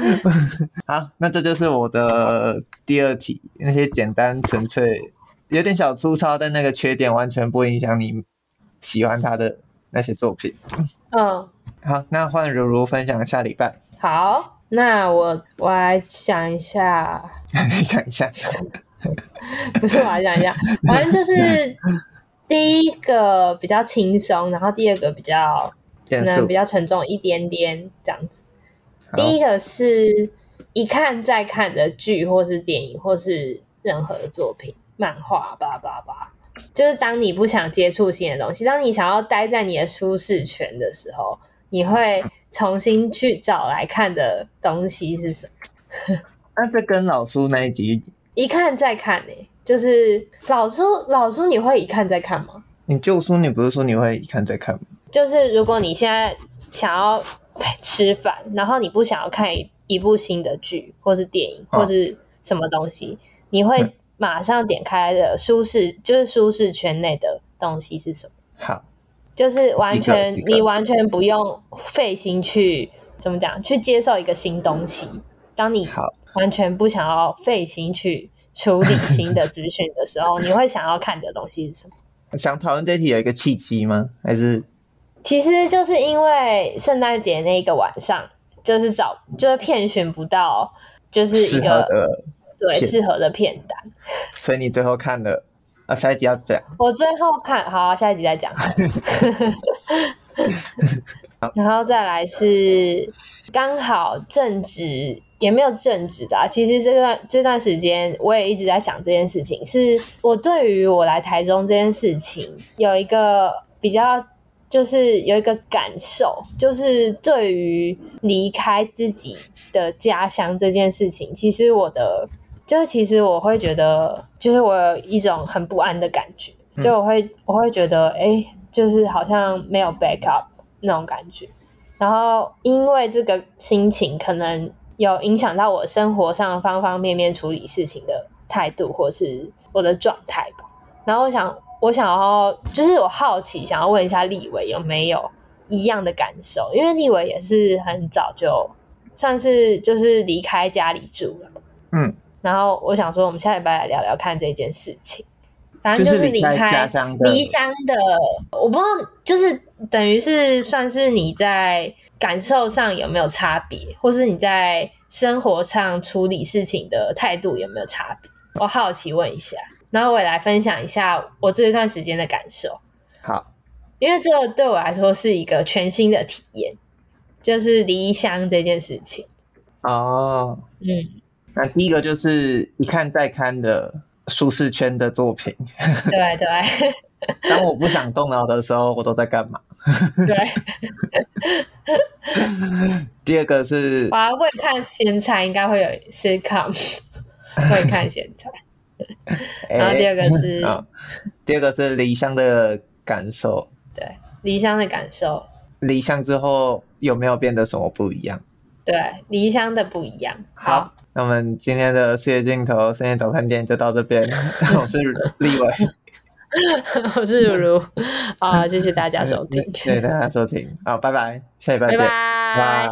好，那这就是我的第二题，那些简单纯粹。有点小粗糙，但那个缺点完全不影响你喜欢他的那些作品。嗯，好，那换如如分享下礼拜。好，那我我来想一下，你想一下，不是我来想一下，反正就是第一个比较轻松，然后第二个比较可能比较沉重一点点这样子。第一个是一看再看的剧，或是电影，或是任何的作品。漫画吧吧吧，就是当你不想接触新的东西，当你想要待在你的舒适圈的时候，你会重新去找来看的东西是什么？那这跟老书那一集一看再看呢、欸？就是老书老书你会一看再看吗？你旧书你不是说你会一看再看吗？就是如果你现在想要吃饭，然后你不想要看一部新的剧或是电影或是什么东西，哦、你会。马上点开的舒适就是舒适圈内的东西是什么？好，就是完全你完全不用费心去怎么讲去接受一个新东西。当你完全不想要费心去处理新的资讯的时候，你会想要看的东西是什么？想讨论这题有一个契机吗？还是其实就是因为圣诞节那个晚上，就是找就是遍寻不到，就是一个。对，适合的片单，所以你最后看了啊？下一集要讲？我最后看好、啊，下一集再讲。然后再来是刚好正值，也没有正值的、啊。其实这段这段时间，我也一直在想这件事情。是我对于我来台中这件事情有一个比较，就是有一个感受，就是对于离开自己的家乡这件事情，其实我的。就是其实我会觉得，就是我有一种很不安的感觉，就我会我会觉得，哎，就是好像没有 backup 那种感觉。然后因为这个心情，可能有影响到我生活上方方面面处理事情的态度，或是我的状态吧。然后我想，我想要，就是我好奇，想要问一下立伟有没有一样的感受，因为立伟也是很早就算是就是离开家里住了，嗯。然后我想说，我们下礼拜来聊聊看这件事情。反正就是离开家乡的，离乡的，我不知道，就是等于是算是你在感受上有没有差别，或是你在生活上处理事情的态度有没有差别？我好奇问一下，然后我也来分享一下我这一段时间的感受。好，因为这对我来说是一个全新的体验，就是离乡这件事情。哦，嗯。那第一个就是一看再看的舒适圈的作品。对对。当我不想动脑的时候，我都在干嘛？对。第二个是，我还会看咸菜，应该会有 sitcom，会看咸菜。然后第二个是，欸、第二个是离乡的感受。对，离乡的感受。离乡之后有没有变得什么不一样？对，离乡的不一样。好。好那我们今天的世界尽头深夜早餐店就到这边。我是立伟，我是如如。啊，谢谢大家收 听，谢谢大家收听。好，拜拜，下礼拜见，拜拜。